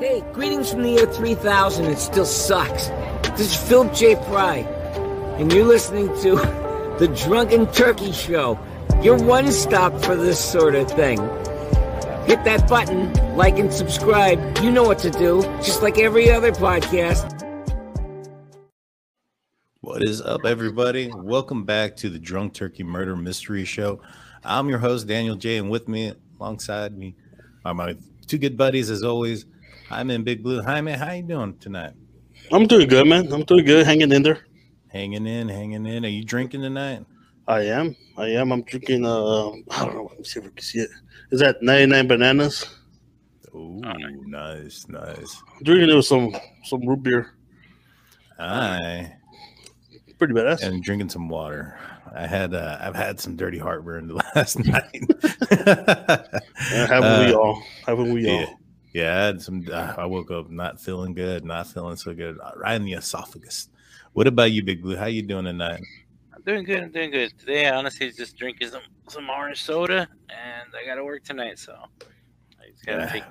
Hey, greetings from the year 3000. It still sucks. This is Philip J. Fry, and you're listening to The Drunken Turkey Show, your one stop for this sort of thing. Hit that button, like and subscribe. You know what to do, just like every other podcast. What is up, everybody? Welcome back to the Drunk Turkey Murder Mystery Show. I'm your host, Daniel J, and with me, alongside me, are my two good buddies, as always. I'm in Big Blue. Hi, man. How you doing tonight? I'm doing good, man. I'm doing good, hanging in there. Hanging in, hanging in. Are you drinking tonight? I am. I am. I'm drinking. Uh, I don't know. Let me see if we can see it. Is that 99 bananas? Oh, nice, nice. I'm drinking it with some some root beer. Aye. Pretty badass. And drinking some water. I had uh, I've had some dirty heartburn the last night. Yeah, haven't we Uh, all? Haven't we all? Yeah, some. Uh, I woke up not feeling good, not feeling so good, uh, right in the esophagus. What about you, Big Blue? How you doing tonight? I'm doing good. I'm doing good. Today, I honestly just drinking some, some orange soda, and I got to work tonight, so I just gotta Yeah. take.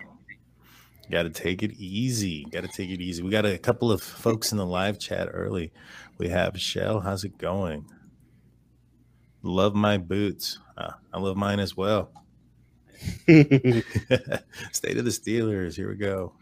Got to take it easy. Got to take it easy. We got a couple of folks in the live chat early. We have Shell. How's it going? Love my boots. Uh, I love mine as well. State of the Steelers. Here we go.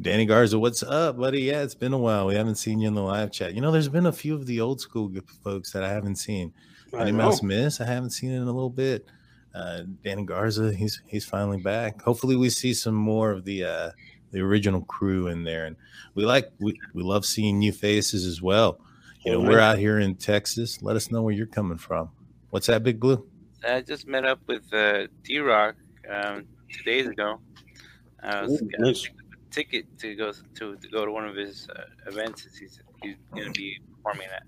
Danny Garza, what's up, buddy? Yeah, it's been a while. We haven't seen you in the live chat. You know, there's been a few of the old school folks that I haven't seen. I Any. Mouse Miss, I haven't seen it in a little bit. Uh, Danny Garza, he's he's finally back. Hopefully, we see some more of the uh, the original crew in there, and we like we, we love seeing new faces as well. You know, Oh, we're out here in Texas. Let us know where you're coming from. What's that, Big Blue? I just met up with uh, D Rock um, two days ago. I was Ooh, gonna nice. pick up a ticket to go to to go to one of his uh, events. He's he's gonna be performing at.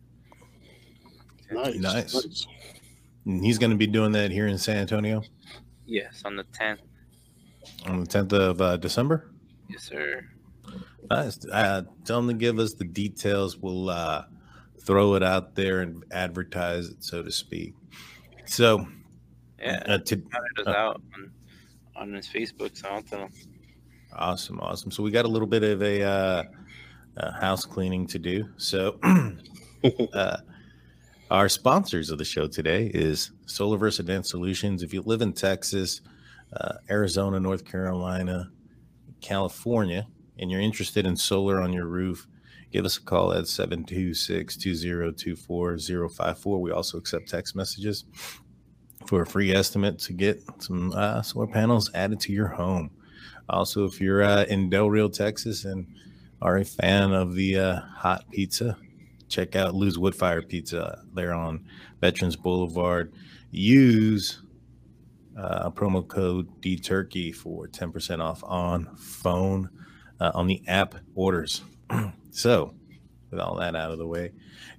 Nice. Nice. And he's going to be doing that here in San Antonio Yes, on the 10th. on the 10th of uh, December. Yes, sir. Nice. Uh, tell him to give us the details. We'll uh, throw it out there and advertise it, so to speak. So, Yeah, uh, to, uh, out on on his Facebook, so I'll tell him. awesome, awesome. So we got a little bit of a uh, uh, house cleaning to do. So, uh, our sponsors of the show today is Solarverse Advanced Solutions. If you live in Texas, uh, Arizona, North Carolina, California, and you're interested in solar on your roof, give us a call at 726-2024054. We also accept text messages for a free estimate to get some uh, solar panels added to your home. Also, if you're uh, in Del Rio, Texas, and are a fan of the uh, hot pizza, check out Lou's Woodfire Pizza. They're on Veterans Boulevard. Use uh, promo code DTurkey for 10% off on phone uh, on the app orders. so, with all that out of the way,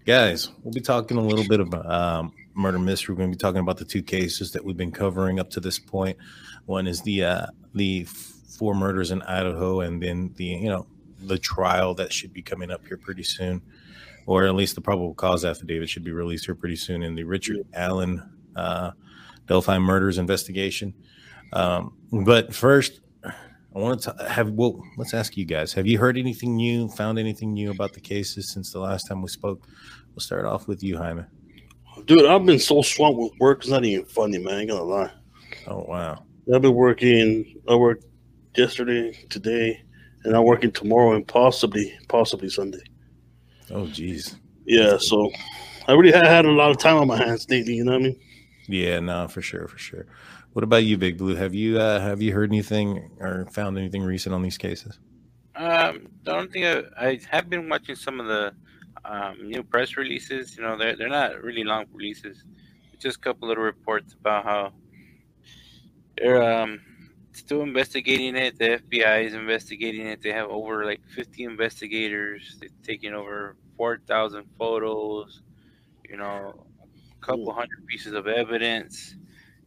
guys, we'll be talking a little bit of um, murder mystery. We're going to be talking about the two cases that we've been covering up to this point. One is the uh, the four murders in Idaho, and then the you know the trial that should be coming up here pretty soon, or at least the probable cause affidavit should be released here pretty soon in the Richard Allen uh, Delphi murders investigation. Um, but first, I want to have well, let's ask you guys: Have you heard anything new? Found anything new about the cases since the last time we spoke? We'll start off with you, Jaime. Dude, I've been so swamped with work. It's not even funny, man. I ain't gonna lie. Oh wow, I've been working. I worked yesterday, today, and I'm working tomorrow and possibly, possibly Sunday. oh geez, Yeah, so I really had, had a lot of time on my hands lately. You know what I mean? yeah, no, for sure, for sure. What about you, Big Blue? Have you uh, have you heard anything or found anything recent on these cases? Um, the only thing I, I have been watching some of the um, new press releases. You know, they're they're not really long releases. Just a couple little reports about how they're um still investigating it. The FBI is investigating it. They have over like 50 investigators. They've taken over 4,000 photos. You know, a couple hundred pieces of evidence.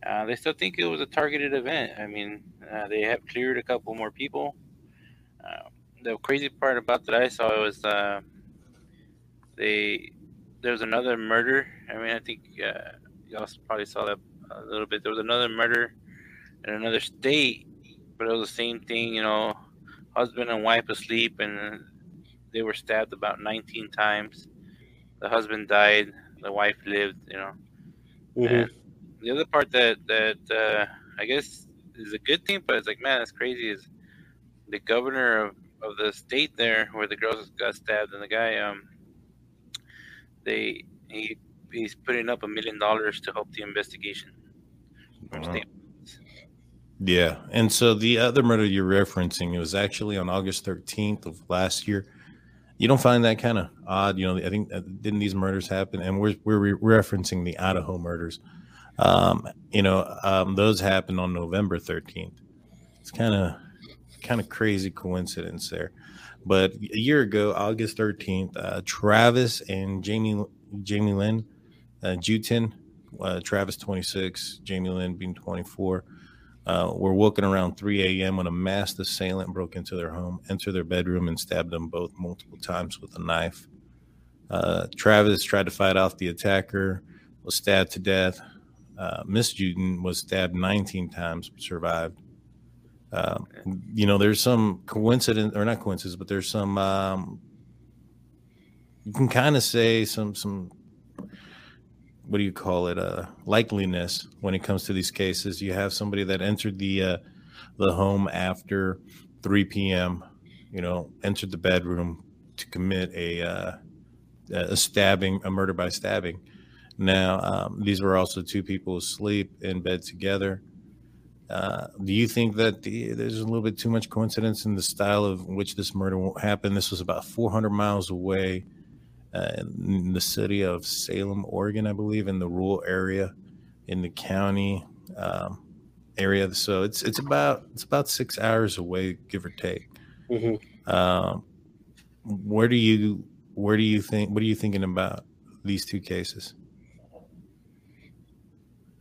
Uh, they still think it was a targeted event. I mean, uh, they have cleared a couple more people. Uh, the crazy part about that I saw was uh, they there was another murder. I mean, I think uh, y'all probably saw that a little bit. There was another murder in another state, but it was the same thing. You know, husband and wife asleep, and they were stabbed about 19 times. The husband died, the wife lived. You know, Mhm. and the other part that that uh, I guess is a good thing, but it's like, man, that's crazy. Is the governor of, of the state there where the girls got stabbed and the guy, um, they he he's putting up a million dollars to help the investigation. Wow. Yeah. And so the other murder you're referencing, it was actually on August 13th of last year. You don't find that kind of odd, you know? I think uh, didn't these murders happen? And we're we're re- referencing the Idaho murders. Um, you know, um, those happened on November 13th. It's kind of kind of crazy coincidence there. But a year ago, August 13th, uh, Travis and Jamie Jamie Lynn uh, Jutin, uh, Travis 26, Jamie Lynn being 24 uh, were woken around 3 a.m. when a masked assailant broke into their home, entered their bedroom, and stabbed them both multiple times with a knife. Uh, Travis tried to fight off the attacker, was stabbed to death. Uh, Miss Juden was stabbed 19 times, but survived. Um, you know, there's some coincidence, or not coincidence, but there's some. Um, you can kind of say some some what do you call it uh likeliness when it comes to these cases. You have somebody that entered the uh the home after 3 p.m you know entered the bedroom to commit a uh a stabbing a murder by stabbing. Now um, these were also two people asleep in bed together uh, do you think that the, there's a little bit too much coincidence in the style of which this murder happened? This was about 400 miles away uh, in the city of Salem, Oregon, I believe, in the rural area in the county um, area. So it's it's about it's about six hours away, give or take. Mhm. Um, where do you where do you think what are you thinking about these two cases?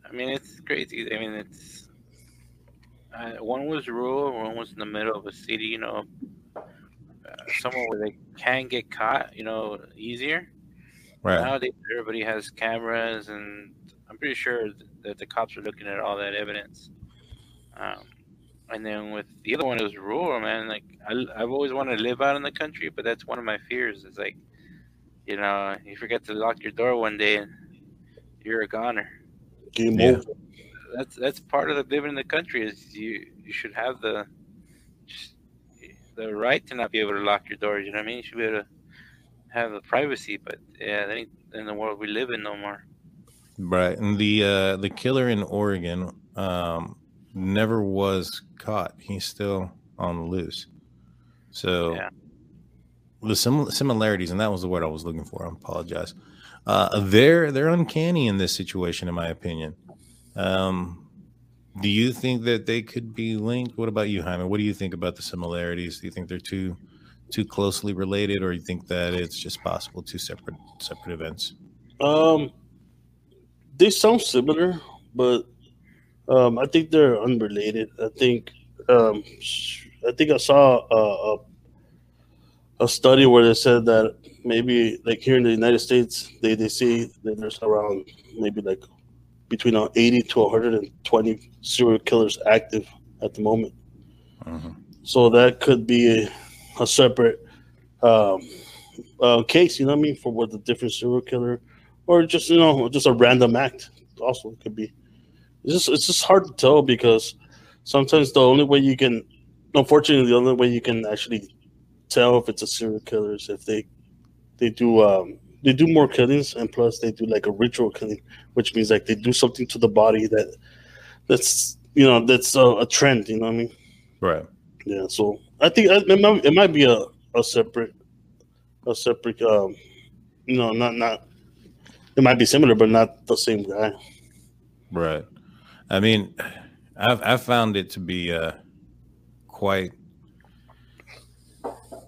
I mean, it's crazy. I mean, it's uh, one was rural, one was in the middle of a city. You know, uh, somewhere where they can get caught. You know, easier. Right. Nowadays, everybody has cameras, and I'm pretty sure that the cops are looking at all that evidence. Um, and then with the other one, it was rural, man. Like I, I've always wanted to live out in the country, but that's one of my fears. Is like, you know, you forget to lock your door one day, and you're a goner. Game Yeah. over. That's that's part of the living in the country. Is you you should have the the right to not be able to lock your doors. You know what I mean? You should be able to have the privacy, but yeah, that ain't in the world we live in no more. Right. And the uh the killer in Oregon um never was caught. He's still on the loose. So Yeah. the sim- similarities, and that was the word I was looking for. I apologize. Uh they're they're uncanny in this situation, in my opinion. Um do you think that they could be linked? What about you, Jaime? What do you think about the similarities? Do you think they're too too closely related, or you think that it's just possible two separate separate events? Um, they sound similar, but um, I think they're unrelated. I think um, I think I saw a, a, a study where they said that maybe like here in the United States, they, they see that there's around maybe like between uh, 80 to 120 serial killers active at the moment. Mhm. So that could be a, a separate um, uh, case, you know what I mean, for what the different serial killer, or just you know, just a random act. Also, it could be. It's just it's just hard to tell because sometimes the only way you can, unfortunately, the only way you can actually tell if it's a serial killer is if they they do um, they do more killings and plus they do like a ritual killing, which means like they do something to the body that that's you know that's a, a trend. You know what I mean? Right. Yeah, so I think it might, it might be a, a separate, a separate, um, you know, not not. It might be similar, but not the same guy. Right. I mean, I've I've found it to be uh quite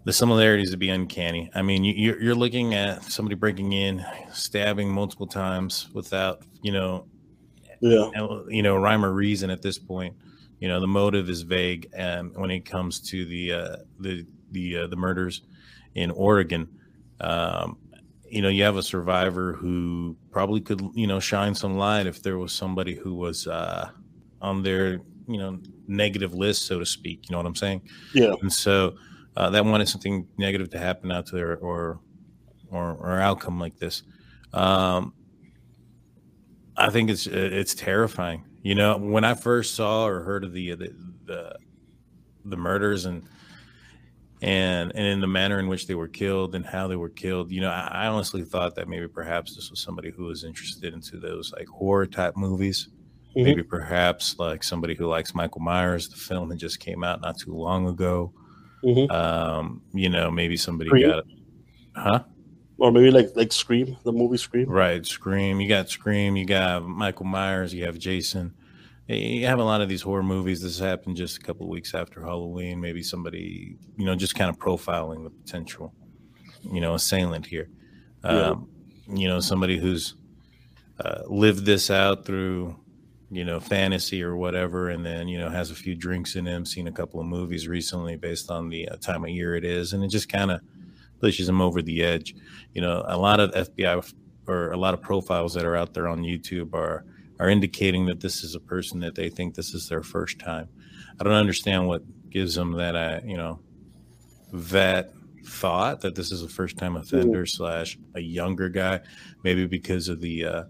the similarities to be uncanny. I mean, you, you're you're looking at somebody breaking in, stabbing multiple times without you know Yeah, you know rhyme or reason at this point. You know, the motive is vague, and when it comes to the uh, the the uh, the murders in Oregon, um, you know, you have a survivor who probably could you know shine some light if there was somebody who was uh, on their you know negative list, so to speak. You know what I'm saying? Yeah. And so uh, that wanted something negative to happen out to there or or or outcome like this. Um, I think it's it's terrifying. You know, when I first saw or heard of the the the, the murders and and and in the manner in which they were killed and how they were killed, you know, I, I honestly thought that maybe perhaps this was somebody who was interested into those like horror type movies. Mhm. Maybe perhaps like somebody who likes Michael Myers. The film that just came out not too long ago. Mhm. Um, you know, maybe somebody Scream? got it. Huh? Or maybe like like Scream, the movie Scream. Right. Scream. You got Scream. You got Michael Myers. You have Jason. You have a lot of these horror movies. This happened just a couple of weeks after Halloween. Maybe somebody, you know, just kind of profiling the potential, you know, assailant here. Yeah. Um, you know, somebody who's uh, lived this out through, you know, fantasy or whatever, and then, you know, has a few drinks in him, seen a couple of movies recently based on the uh, time of year it is, and it just kind of pushes him over the edge. You know, a lot of FBI or a lot of profiles that are out there on YouTube are are indicating that this is a person that they think this is their first time. I don't understand what gives them that uh, you know that thought that this is a first time offender slash a younger guy, maybe because of the uh,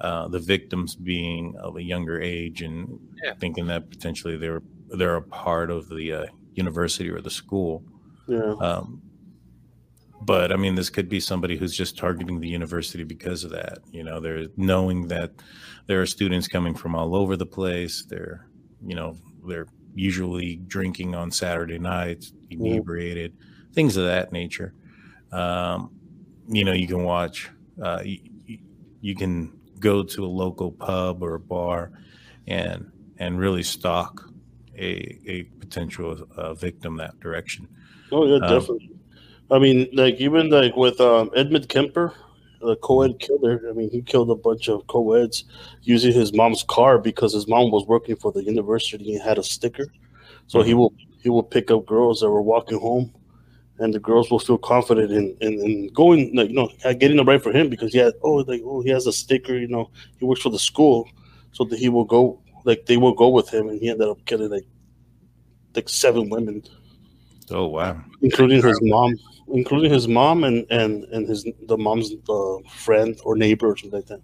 uh, the victims being of a younger age and Yeah. thinking that potentially they're they're a part of the uh, university or the school. Yeah. Um, but I mean, this could be somebody who's just targeting the university because of that. You know, they're knowing that there are students coming from all over the place. They're, you know, they're usually drinking on Saturday nights, inebriated, things of that nature. Um, you know, you can watch, uh, you, you can go to a local pub or a bar and and really stalk a, a potential uh, victim that direction. Oh yeah, Um, definitely. I mean, like even like with um, Edmund Kemper, the co-ed killer. I mean, he killed a bunch of co-eds using his mom's car because his mom was working for the university and had a sticker. So he will he will pick up girls that were walking home, and the girls will feel confident in in, in going like you know getting the right for him because he had oh like oh he has a sticker you know he works for the school, so that he will go like they will go with him and he ended up killing like like seven women Oh wow! including his mom, including his mom and and and his the mom's uh, friend or neighbor or something like that.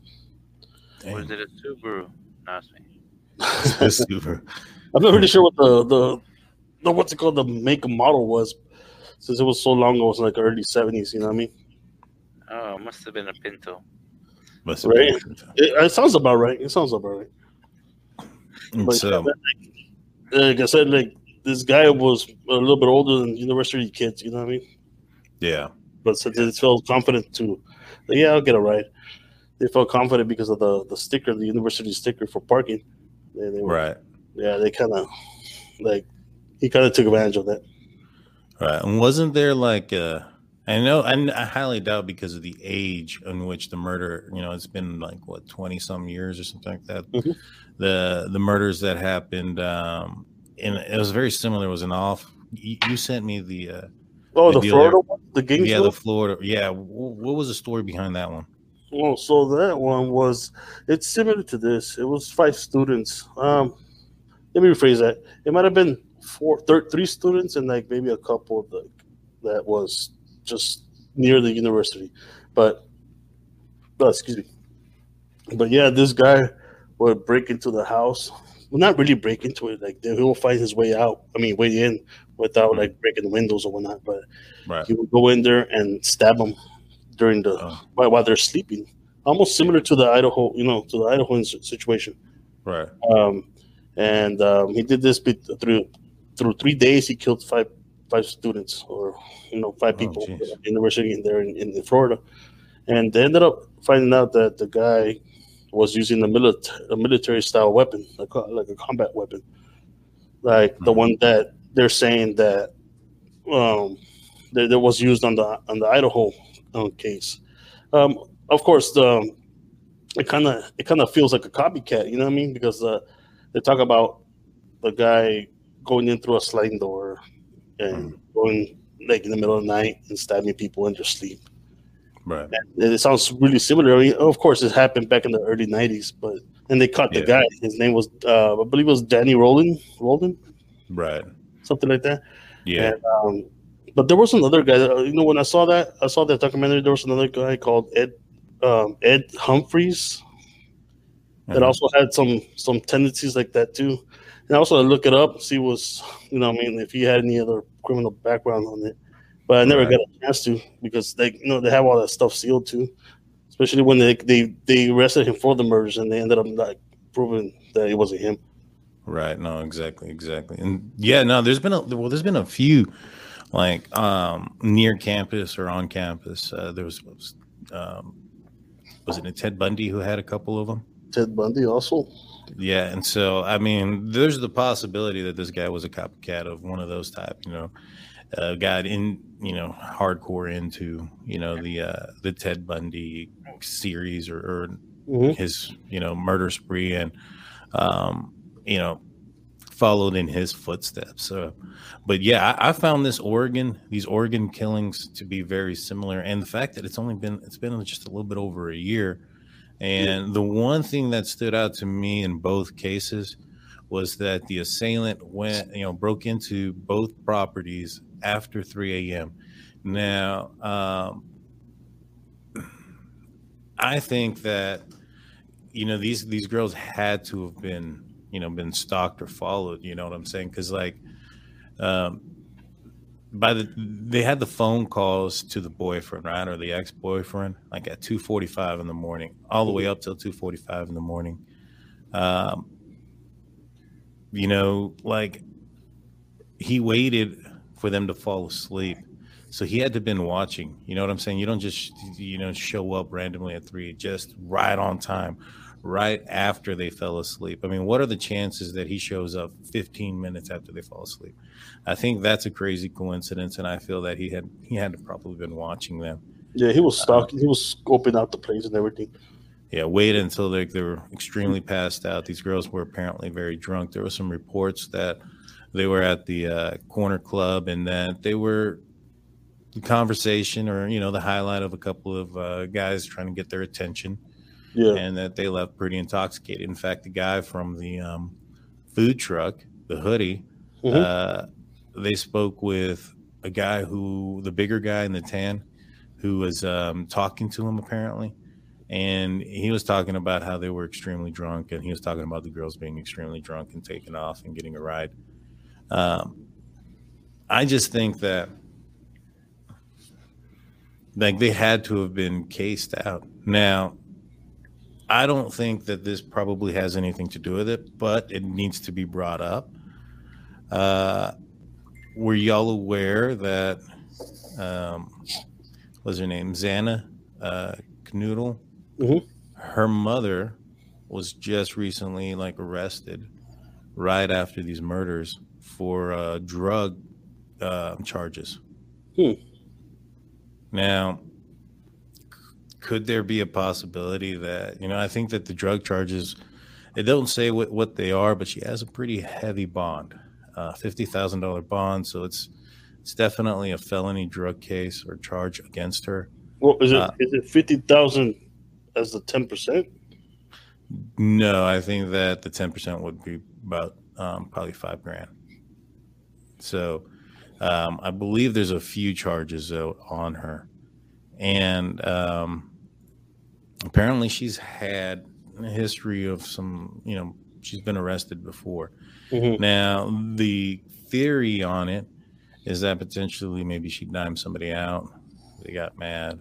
Or Dang. is it a Subaru? No, it's me. That's super. I'm not really sure what the the, the what's it called the make and model was, since it was so long ago. It was like early '70s. You know what I mean? Oh, it must have been a Pinto. Must have Right. been. It, it sounds about right. It sounds about right. Mm, and But so, like I said, like this guy was a little bit older than university kids. You know what I mean? yeah, But since they felt confident to, like, yeah, I'll get a ride. They felt confident because of the the sticker, the university sticker for parking. They, they were, right, yeah, they kind of like he kind of took advantage of that. Right. And wasn't there like uh I know, I, I highly doubt because of the age in which the murder, you know, it's been like what twenty some years or something like that. Mhm. The the murders that happened, um, and it was very similar. It was an off. You, you sent me the, uh, Oh, The the Florida one, the Gainesville. yeah, the Florida, yeah. What was the story behind that one? Well, so that one was it's similar to this. It was five students. Um, let me rephrase that. It might have been four, thir- three students, and like maybe a couple that that was just near the university. But, oh, excuse me. But yeah, this guy would break into the house. Well, not really break into it. Like he will find his way out. I mean, way in without like breaking the windows or whatnot. But Right. he would go in there and stab them during the Oh. while, while they're sleeping. Almost similar to the Idaho, you know, to the Idaho situation. Right. Um, and um, he did this bit through through three days. He killed five five students, or you know, five Oh, people jeez. at the university in there in, in Florida. And they ended up finding out that the guy was using a, milit- a military style weapon, like a, like a combat weapon, like the Mhm. one that they're saying that um, that, that was used on the on the Idaho um, case. Um, of course, the it kind of it kind of feels like a copycat. You know what I mean? Because uh, they talk about the guy going in through a sliding door and going like in the middle of the night and stabbing people in their sleep. Right. And it sounds really similar. I mean, of course, it happened back in the early '90s, but and they caught the Yeah. guy. His name was, uh, I believe, it was Danny Roland, Roland, Right. something like that. Yeah. And, um, but there was another guy. That, uh, you know, when I saw that, I saw that documentary. There was another guy called Ed um, Ed Humphreys that Mhm. also had some some tendencies like that too. And I also look it up, see what's you know, I mean, if he had any other criminal background on it. But I never Right. got a chance to because they you know they have all that stuff sealed too. Especially when they they, they arrested him for the murders and they ended up like proving that it wasn't him. Right. No, exactly, exactly. And yeah, no, there's been a well, there's been a few like um near campus or on campus. Uh, there was um was it Ted Bundy who had a couple of them? Ted Bundy also. Yeah, and so I mean, there's the possibility that this guy was a copycat of one of those type, you know, uh, got in, you know, hardcore into, you know, the uh, the Ted Bundy series or, or Mhm. his, you know, murder spree, and um, you know, followed in his footsteps. So, but yeah, I, I found this Oregon, these Oregon killings to be very similar, and the fact that it's only been it's been just a little bit over a year. And the one thing that stood out to me in both cases was that the assailant went, you know, broke into both properties after 3 a.m. Now, um, I think that you know these these girls had to have been you know been stalked or followed. You know what I'm saying? Because like, um, by the they had the phone calls to the boyfriend right or the ex-boyfriend like at 2.45 in the morning all the way up till 2.45 in the morning. Um you know like he waited for them to fall asleep. So he had to been watching you know what i'm saying? You don't just you know show up randomly at three just right on time right after they fell asleep i mean what are the chances that he shows up 15 minutes after they fall asleep I think that's a crazy coincidence, and I feel that he had he had probably been watching them. Yeah, he was stalking. he was scoping out the place and everything. Yeah, wait until they they were extremely passed out. These girls were apparently very drunk. There were some reports that they were at the uh, corner club and that they were the conversation or you know the highlight of a couple of uh, guys trying to get their attention, Yeah. and that they left pretty intoxicated. In fact, the guy from the um, food truck, the hoodie, Mhm. uh, they spoke with a guy who the bigger guy in the tan who was um, talking to him apparently and he was talking about how they were extremely drunk and he was talking about the girls being extremely drunk and taking off and getting a ride um, i just think that like they had to have been cased out now i don't think that this probably has anything to do with it but it needs to be brought up uh, were y'all aware that um, what's her name Xana uh, Kernodle? Mhm. Her mother was just recently like arrested right after these murders for uh, drug uh, charges. Hmm. Now, could there be a possibility that you know? I think that the drug charges. It don't say what, what they are, but she has a pretty heavy bond, uh, fifty thousand dollar bond. So it's it's definitely a felony drug case or charge against her. Well, is it Uh, is it fifty thousand as the ten percent? No, I think that the ten percent would be about um, probably five grand. So um, I believe there's a few charges though on her, and um, apparently she's had a history of some. You know, she's been arrested before. Mhm. Now the theory on it is that potentially maybe she dimed somebody out. They got mad,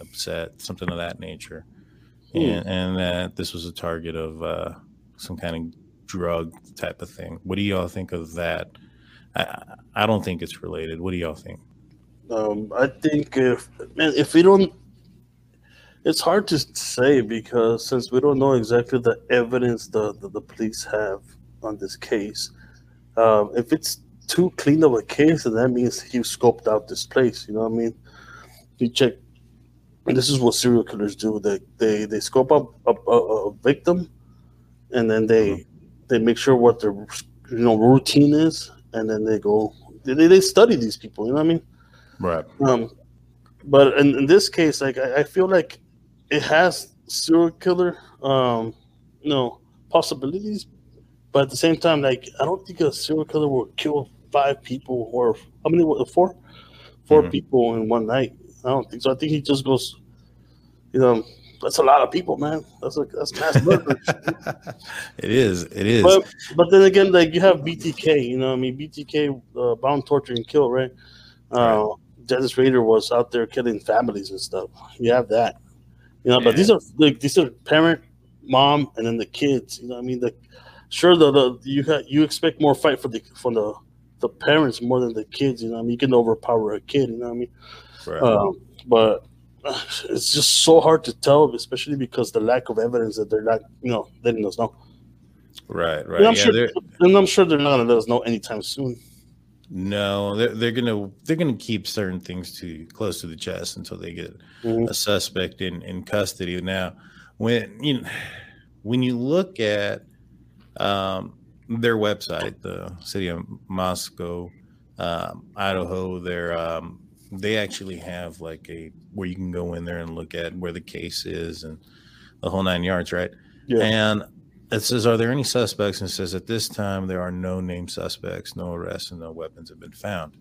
upset, something of that nature and, and that this was a target of uh, some kind of drug type of thing. What do y'all think of that? I, I don't think it's related. What do y'all think? Um, I think if man, if we don't, it's hard to say because since we don't know exactly the evidence the the, the police have on this case, um, if it's too clean of a case, then that means he scoped out this place. You know what I mean? He check. This is what serial killers do. They they they scope up a, a, a victim, and then they they make sure what their you know routine is, and then they go they, they study these people. You know what I mean? Right. Um, but in, in this case, like I, I feel like it has serial killer um you know possibilities, but at the same time, like I don't think a serial killer will kill five people or how many? Four, Four Mhm. people in one night. I don't think so. I think he just goes. You know, that's a lot of people, man. That's like that's mass murder. it is. It is. But but then again, like you have BTK, you know, I mean BTK, uh, bound, torture, and kill, right? Uh, Dennis Rader was out there killing families and stuff. You have that, you know. But these are like these are parent, mom, and then the kids. You know, I mean, the sure the, the you ha- you expect more fight for the from the the parents more than the kids. You know, I mean, you can overpower a kid. You know what I mean? Right. Um, but it's just so hard to tell, especially because the lack of evidence that they're not, you know, letting us know. right. Right. And I'm yeah. sure, they're- and I'm sure they're not gonna let us know anytime soon. No, they're, they're gonna they're gonna keep certain things to close to the chest until they get Mhm. a suspect in in custody. Now, when you know, when you look at um, their website, the city of Moscow, um, Idaho, they're um, they actually have like a where you can go in there and look at where the case is and the whole nine yards, right? Yeah. And it says, Are there any suspects? And says, At this time, there are no named suspects, no arrests, and no weapons have been found.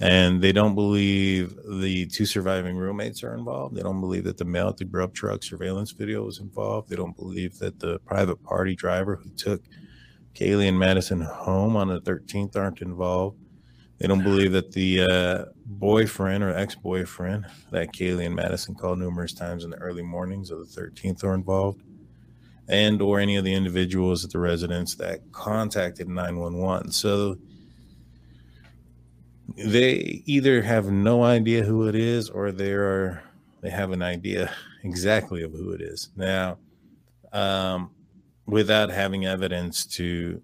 And they don't believe the two surviving roommates are involved. They don't believe that the male at the grub truck surveillance video was involved. They don't believe that the private party driver who took Kaylee and Madison home on the 13th aren't involved. They don't believe that the uh, boyfriend or ex boyfriend that Kaylee and Madison called numerous times in the early mornings of the 13th are involved and or any of the individuals at the residence that contacted 911 so they either have no idea who it is or they are they have an idea exactly of who it is. Now um, without having evidence to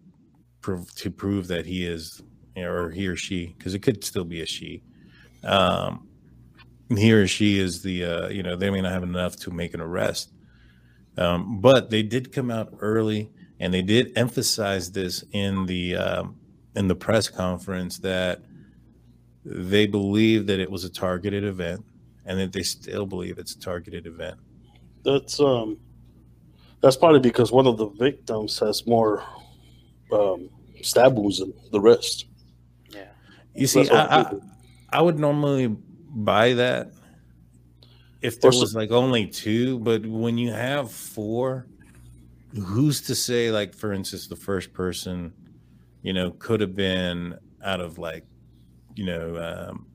prove to prove that he is or he or she because it could still be a she um, he or she is the uh, you know they may not have enough to make an arrest um, but they did come out early, and they did emphasize this in the um, in the press conference that they believe that it was a targeted event, and that they still believe it's a targeted event. That's um, that's probably because one of the victims has more um, stab wounds than the rest. Yeah. You see, I, I'm I, thinking. I would normally buy that if there was like only two, but when you have four, who's to say, like, for instance, the first person, you know, could have been out of like, you know, um,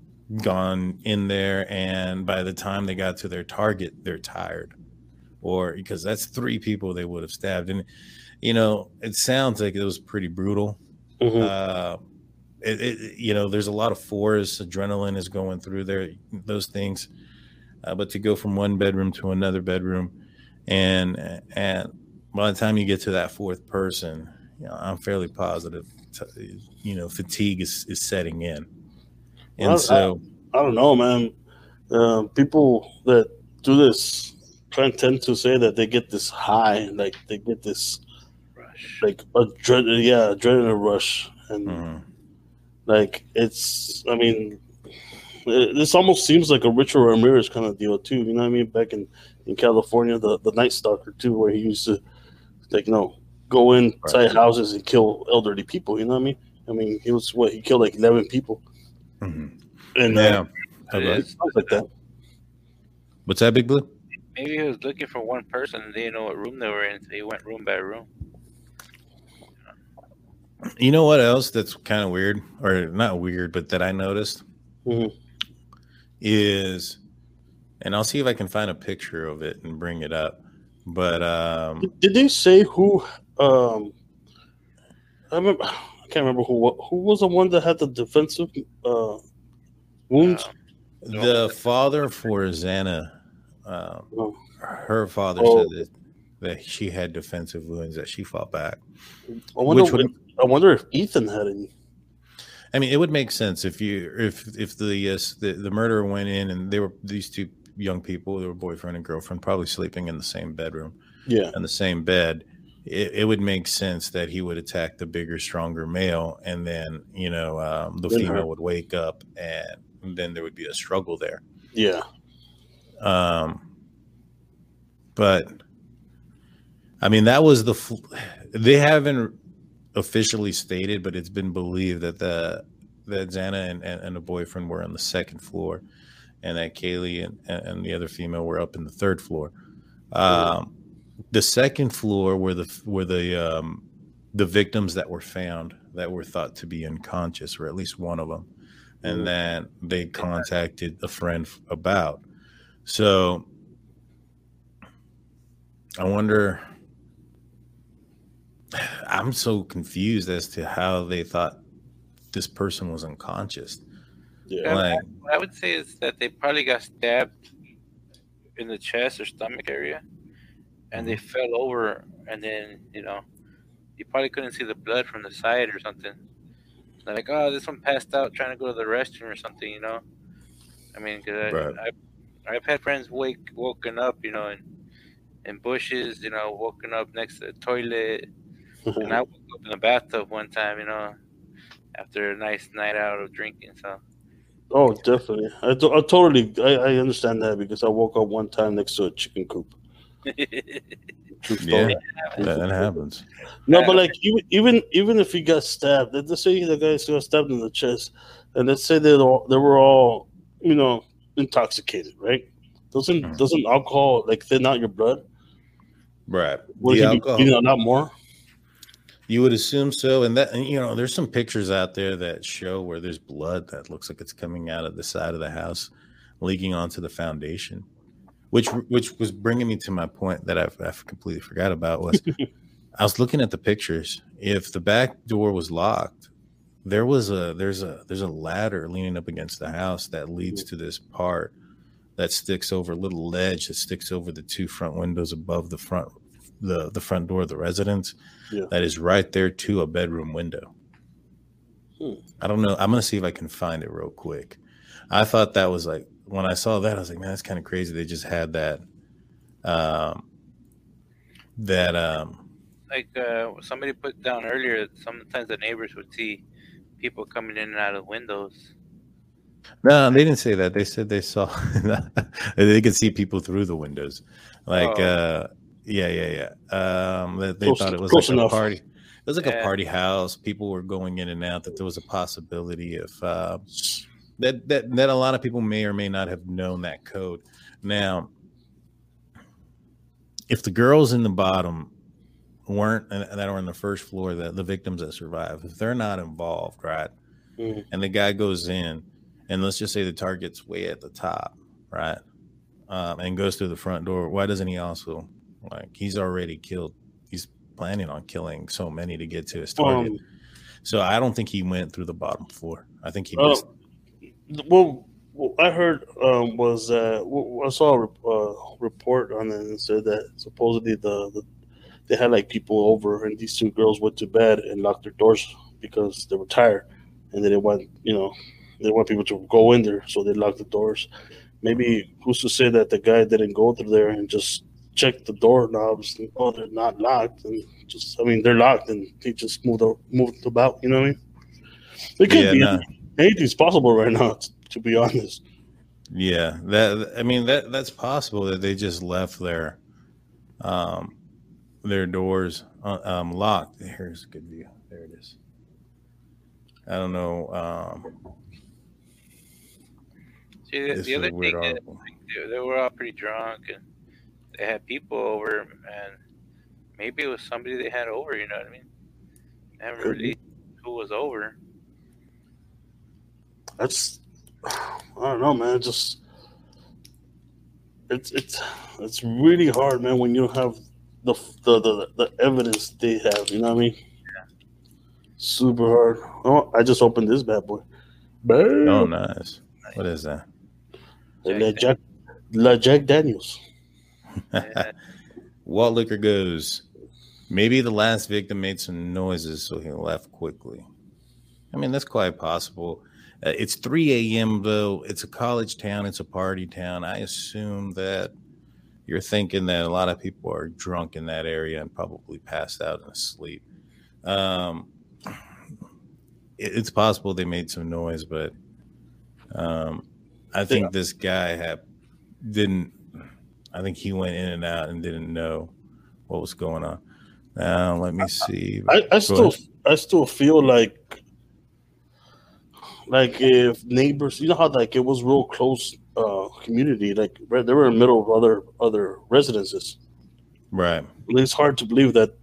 gone in there, and by the time they got to their target, they're tired, or because that's three people they would have stabbed. And, you know, it sounds like it was pretty brutal Mhm. uh, it, it, you know, there's a lot of force, adrenaline is going through there, those things. Uh, but to go from one bedroom to another bedroom, and and by the time you get to that fourth person, you know, I'm fairly positive, t- you know, fatigue is, is setting in, and Well, so I don't know, man. Uh, people that do this try and tend to say that they get this high, like they get this Rush. like adrenaline, yeah, adrenaline rush, and mhm. like it's. I mean, it, this almost seems like a Richard Ramirez kind of deal too. You know what I mean? Back in in California, the the Night Stalker too, where he used to like you know go inside Right. houses and kill elderly people. You know what I mean? I mean, he was what he killed like eleven people, Mhm. and uh, yeah. It Okay. like that. What's that, Big Blue? Maybe he was looking for one person and they didn't know what room they were in, so he went room by room. You know what else that's kind of weird, or not weird, but that I noticed Mhm. Is, and I'll see if I can find a picture of it and bring it up. But um, Did- Did they say who? Um, I remember. I can't remember who. Who was the one that had the defensive uh, wounds? Um, the father for Xana, um, Oh. her father Oh. said that, that she had defensive wounds that she fought back. I wonder. which would- I wonder if Ethan had any. I mean, it would make sense if you if if the yes the, the murderer went in and they were these two young people, they were boyfriend and girlfriend, probably sleeping in the same bedroom. Yeah. in the same bed, it, it would make sense that he would attack the bigger, stronger male, and then you know um, the female would wake up, and then there would be a struggle there. Yeah. Um, but I mean, that was the. Fl- they haven't officially stated, but it's been believed that the that Xana and, and, and the boyfriend were on the second floor, and that Kaylee and, and the other female were up in the third floor. Um, the second floor were the were the um, the victims that were found that were thought to be unconscious, or at least one of them, and that they contacted a friend about. So I wonder. I'm so confused as to how they thought this person was unconscious. Yeah. Like, What I would say is that they probably got stabbed in the chest or stomach area, and they mm-hmm. fell over, and then you know, you probably couldn't see the blood from the side or something. They're like, oh, this one passed out trying to go to the restroom or something, you know. I mean, cause I, Right. I've, I've had friends wake woken up, you know, in in bushes, you know, woken up next to the toilet, and I woke up in the bathtub one time, you know, after a nice night out of drinking. So. Oh, definitely. I, I totally I, I understand that because I woke up one time next to a chicken coop. True yeah, that, that happens. No, but like even even even if he got stabbed, let's say the guy got stabbed in the chest, and let's say they all they were all you know intoxicated, right? Doesn't Mhm. doesn't alcohol like thin out your blood? Right. Would The he be, you know, not more? You would assume so, and that and, you know, there's some pictures out there that show where there's blood that looks like it's coming out of the side of the house, leaking onto the foundation, which which was bringing me to my point that I've, I've completely forgot about was I was looking at the pictures. If the back door was locked, there was a there's a there's a ladder leaning up against the house that leads mm. to this part that sticks over a little ledge that sticks over the two front windows above the front the the front door of the residence Yeah. that is right there to a bedroom window. Hmm. I don't know. I'm gonna see if I can find it real quick. I thought that was like when I saw that, I was like, man, that's kind of crazy. They just had that um that um like uh, somebody put down earlier, sometimes the neighbors would see people coming in and out of windows. no, they didn't say that. They said they saw they could see people through the windows. Like Oh. uh yeah, yeah, yeah. Um they, they Close- thought it was like enough. a party. It was like a party house. People were going in and out. That there was a possibility of uh, that that that a lot of people may or may not have known that code. Now, if the girls in the bottom weren't that are on the first floor, the, the victims that survive, if they're not involved, right, Mhm. and the guy goes in, and let's just say the target's way at the top, right, um, and goes through the front door, why doesn't he also like he's already killed? He's planning on killing so many to get to his target. Um, So I don't think he went through the bottom floor. I think he missed. well, what I heard um, was that I saw a uh, report on it and said that supposedly the, the they had like people over and these two girls went to bed and locked their doors because they were tired and they didn't want you know they didn't want people to go in there so they locked the doors. Maybe who's to say that the guy didn't go through there and just check the doorknobs and oh they're not locked and just I mean they're locked and they just moved o- moved about you know what I mean? It could Yeah, be nah. anything's possible right now. To be honest, Yeah, that I mean that that's possible that they just left their um their doors uh, um locked. Here's a good view. There it is. I don't know. Um, See, the, the other thing is article. they, they were all pretty drunk and they had people over, and maybe it was somebody they had over. You know what I mean? They haven't Could really who was over. that's I don't know, man. Just it's it's it's really hard, man, when you don't have the the the, the evidence they have. You know what I mean? Super hard. Oh, I just opened this bad boy. Bam. Oh, nice. What is that? La Jack, La Jack Daniels. Yeah. Walt Liquor goes. Maybe the last victim made some noises, so he left quickly. I mean, that's quite possible. Uh, it's 3 a.m., though. It's a college town, it's a party town. I assume that you're thinking that a lot of people are drunk in that area and probably passed out and asleep. Um, it- it's possible they made some noise, but um, I think Yeah. this guy had didn't. I think he went in and out and didn't know what was going on. Now let me see. I, I still. I still feel like like if neighbors you know how like it was real close uh community like right- they were in the middle of other other residences right. it's hard to believe that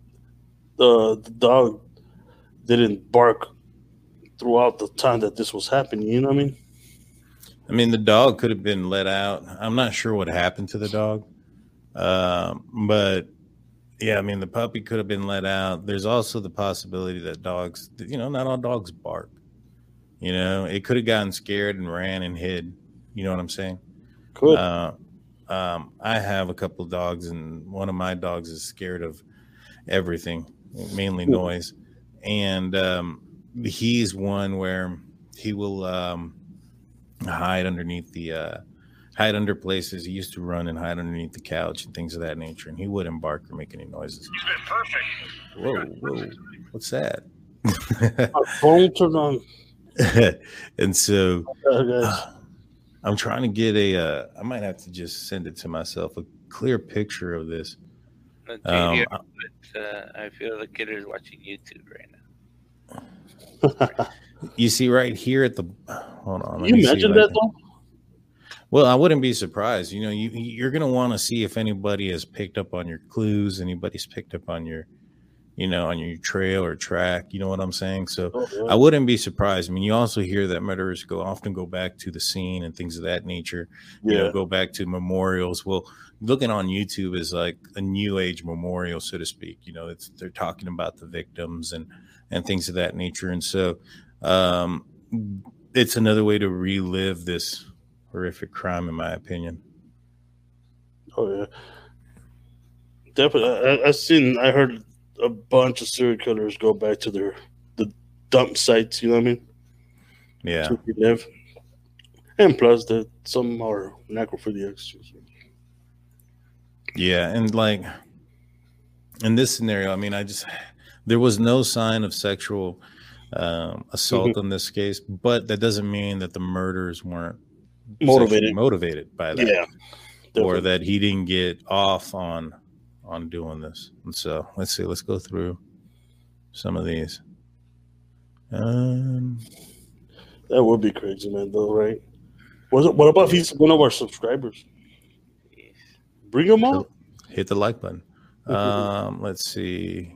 the, the dog didn't bark throughout the time that this was happening you know what i mean I mean, the dog could have been let out. I'm not sure what happened to the dog, um, but yeah, I mean, the puppy could have been let out. There's also the possibility that dogs, you know, not all dogs bark. You know, it could have gotten scared and ran and hid. You know what I'm saying? Cool. Uh, um, I have a couple of dogs, and one of my dogs is scared of everything, mainly noise. And um, he's one where he will um, hide underneath the uh, hide under places. He used to run and hide underneath the couch and things of that nature, and he wouldn't bark or make any noises. He's been Perfect. Whoa, whoa, what's that? My phone turned on and so uh. I'm trying to get a. Uh, I might have to just send it to myself a clear picture of this. But, Um, JD, but, uh, I feel the kid is watching YouTube right now. You see right here at the. Hold on. you imagine that though Well, I wouldn't be surprised. You know, you you're gonna want to see if anybody has picked up on your clues, anybody's picked up on your, you know, on your trail or track. You know what I'm saying? So Oh, yeah. I wouldn't be surprised. I mean, you also hear that murderers go often go back to the scene and things of that nature. You know, yeah go back to memorials. Well, looking on YouTube is like a new age memorial, so to speak. You know, it's they're talking about the victims and and things of that nature. And so, um, it's another way to relive this horrific crime, in my opinion. Oh yeah, definitely. I, I seen. I heard a bunch of serial killers go back to their the dump sites. You know what I mean? Yeah. To relive. And plus, that some are necrophiliacs. Yeah, and like in this scenario, I mean, I just there was no sign of sexual um, assault in this case, but that doesn't mean that the murders weren't Motivated. motivated by that, Yeah. or that he didn't get off on on doing this. And so let's see, let's go through some of these. Um, That would be crazy, man. Though, right? Was it? What about if he's one of our subscribers? Bring him on. hit the like button. Um, let's see.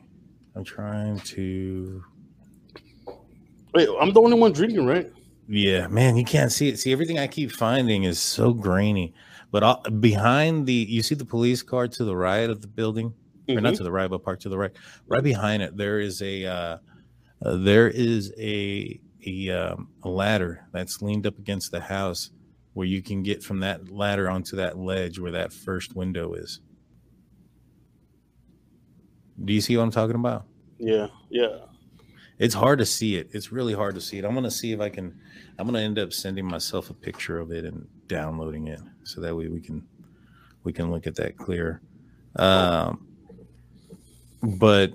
I'm trying to Wait, I'm the only one drinking, right? Yeah, man, you can't see it. See, everything I keep finding is so grainy. But all, behind the, you see the police car to the right of the building, or not Mhm. to the right, but parked to the right. Right behind it, there is a, uh, uh, there is a a, um, a ladder that's leaned up against the house, where you can get from that ladder onto that ledge where that first window is. Do you see what I'm talking about? Yeah, yeah. It's hard to see it. It's really hard to see it. I'm gonna see if I can. I'm gonna end up sending myself a picture of it and downloading it so that way we can we can look at that clear. Um, but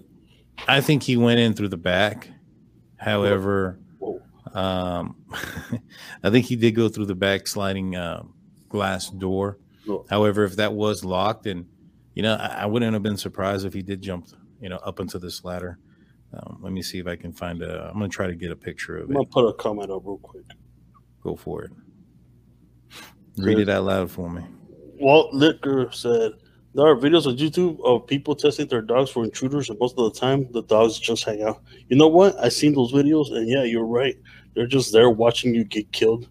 I think he went in through the back. However, um, I think he did go through the back sliding uh, glass door. However, if that was locked, and you know, I, I wouldn't have been surprised if he did jump, you know, up into this ladder. Um, let me see if I can find a. I'm gonna try to get a picture of it. I'm gonna put a comment up real quick. Go for it. Read it out loud for me. Walt Licker said there are videos on YouTube of people testing their dogs for intruders, and most of the time the dogs just hang out. You know what? I've seen those videos, and yeah, you're right. They're just there watching you get killed.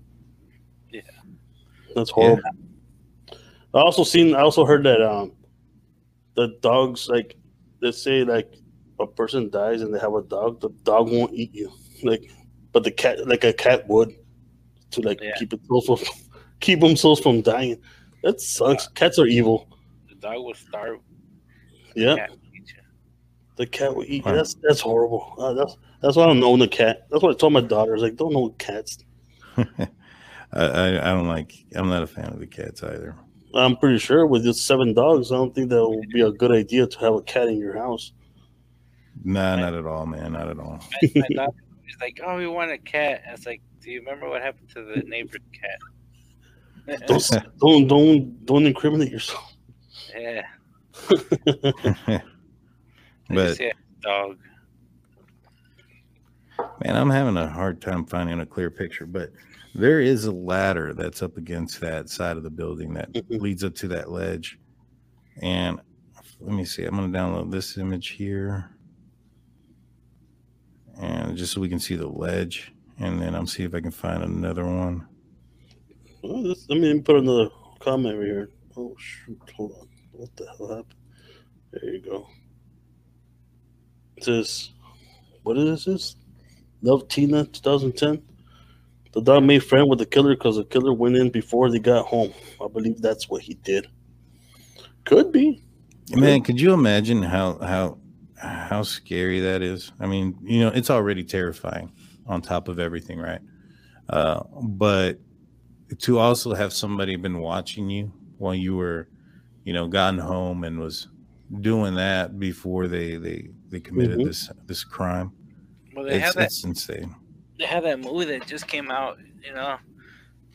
Yeah. that's horrible. I also seen. I also heard that um, the dogs like let's say like a person dies and they have a dog, the dog won't eat you, like, but the cat like a cat would to like Yeah. keep itself from keep themselves from dying. That sucks. Cats are evil. The dog will starve. Yeah, Cat will eat you. the cat will eat you. That's that's horrible. Uh, that's that's why I don't own a cat. That's what I told my daughter. I was like, don't own cats. I, I I don't like. I'm not a fan of the cats either. I'm pretty sure with just seven dogs, I don't think that would be a good idea to have a cat in your house. Nah, not at all, man. Not at all. My, my daughter was like, "Oh, we want a cat." I was like, "Do you remember what happened to the neighbor's cat?" Don't don't don't don't incriminate yourself. yeah, but see a dog. man, I'm having a hard time finding a clear picture. But there is a ladder that's up against that side of the building that Mhm. leads up to that ledge. And let me see. I'm going to download this image here, and just so we can see the ledge. And then I'm see if I can find another one. Well, this, let me put another comment right here. Oh shoot! Hold on. What the hell happened? There you go. It says, "What is this? Love Tina, 2010. The dog made friend with the killer because the killer went in before they got home. I believe that's what he did. Could be. Man, could you imagine how how how scary that is? I mean, you know, it's already terrifying on top of everything, right? Uh, but to also have somebody been watching you while you were, you know, gotten home and was doing that before they they they committed Mhm. this this crime. Well, they It's, have that. it's insane. They have that movie that just came out. You know,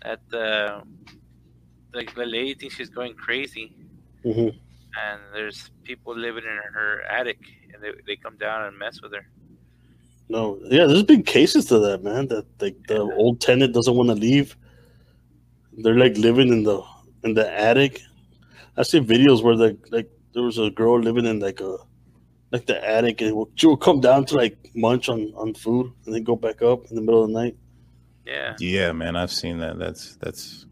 that the like the lady thinks she's going crazy, hmm and there's people living in her attic, and they they come down and mess with her. No, yeah, there's been cases to that, man. That like the old tenant doesn't want to leave. They're like living in the in the attic. I see videos where like like there was a girl living in like a like the attic, and will- she would come down to like munch on on food, and then go back up in the middle of the night. Yeah. Yeah, man, I've seen that. That's that's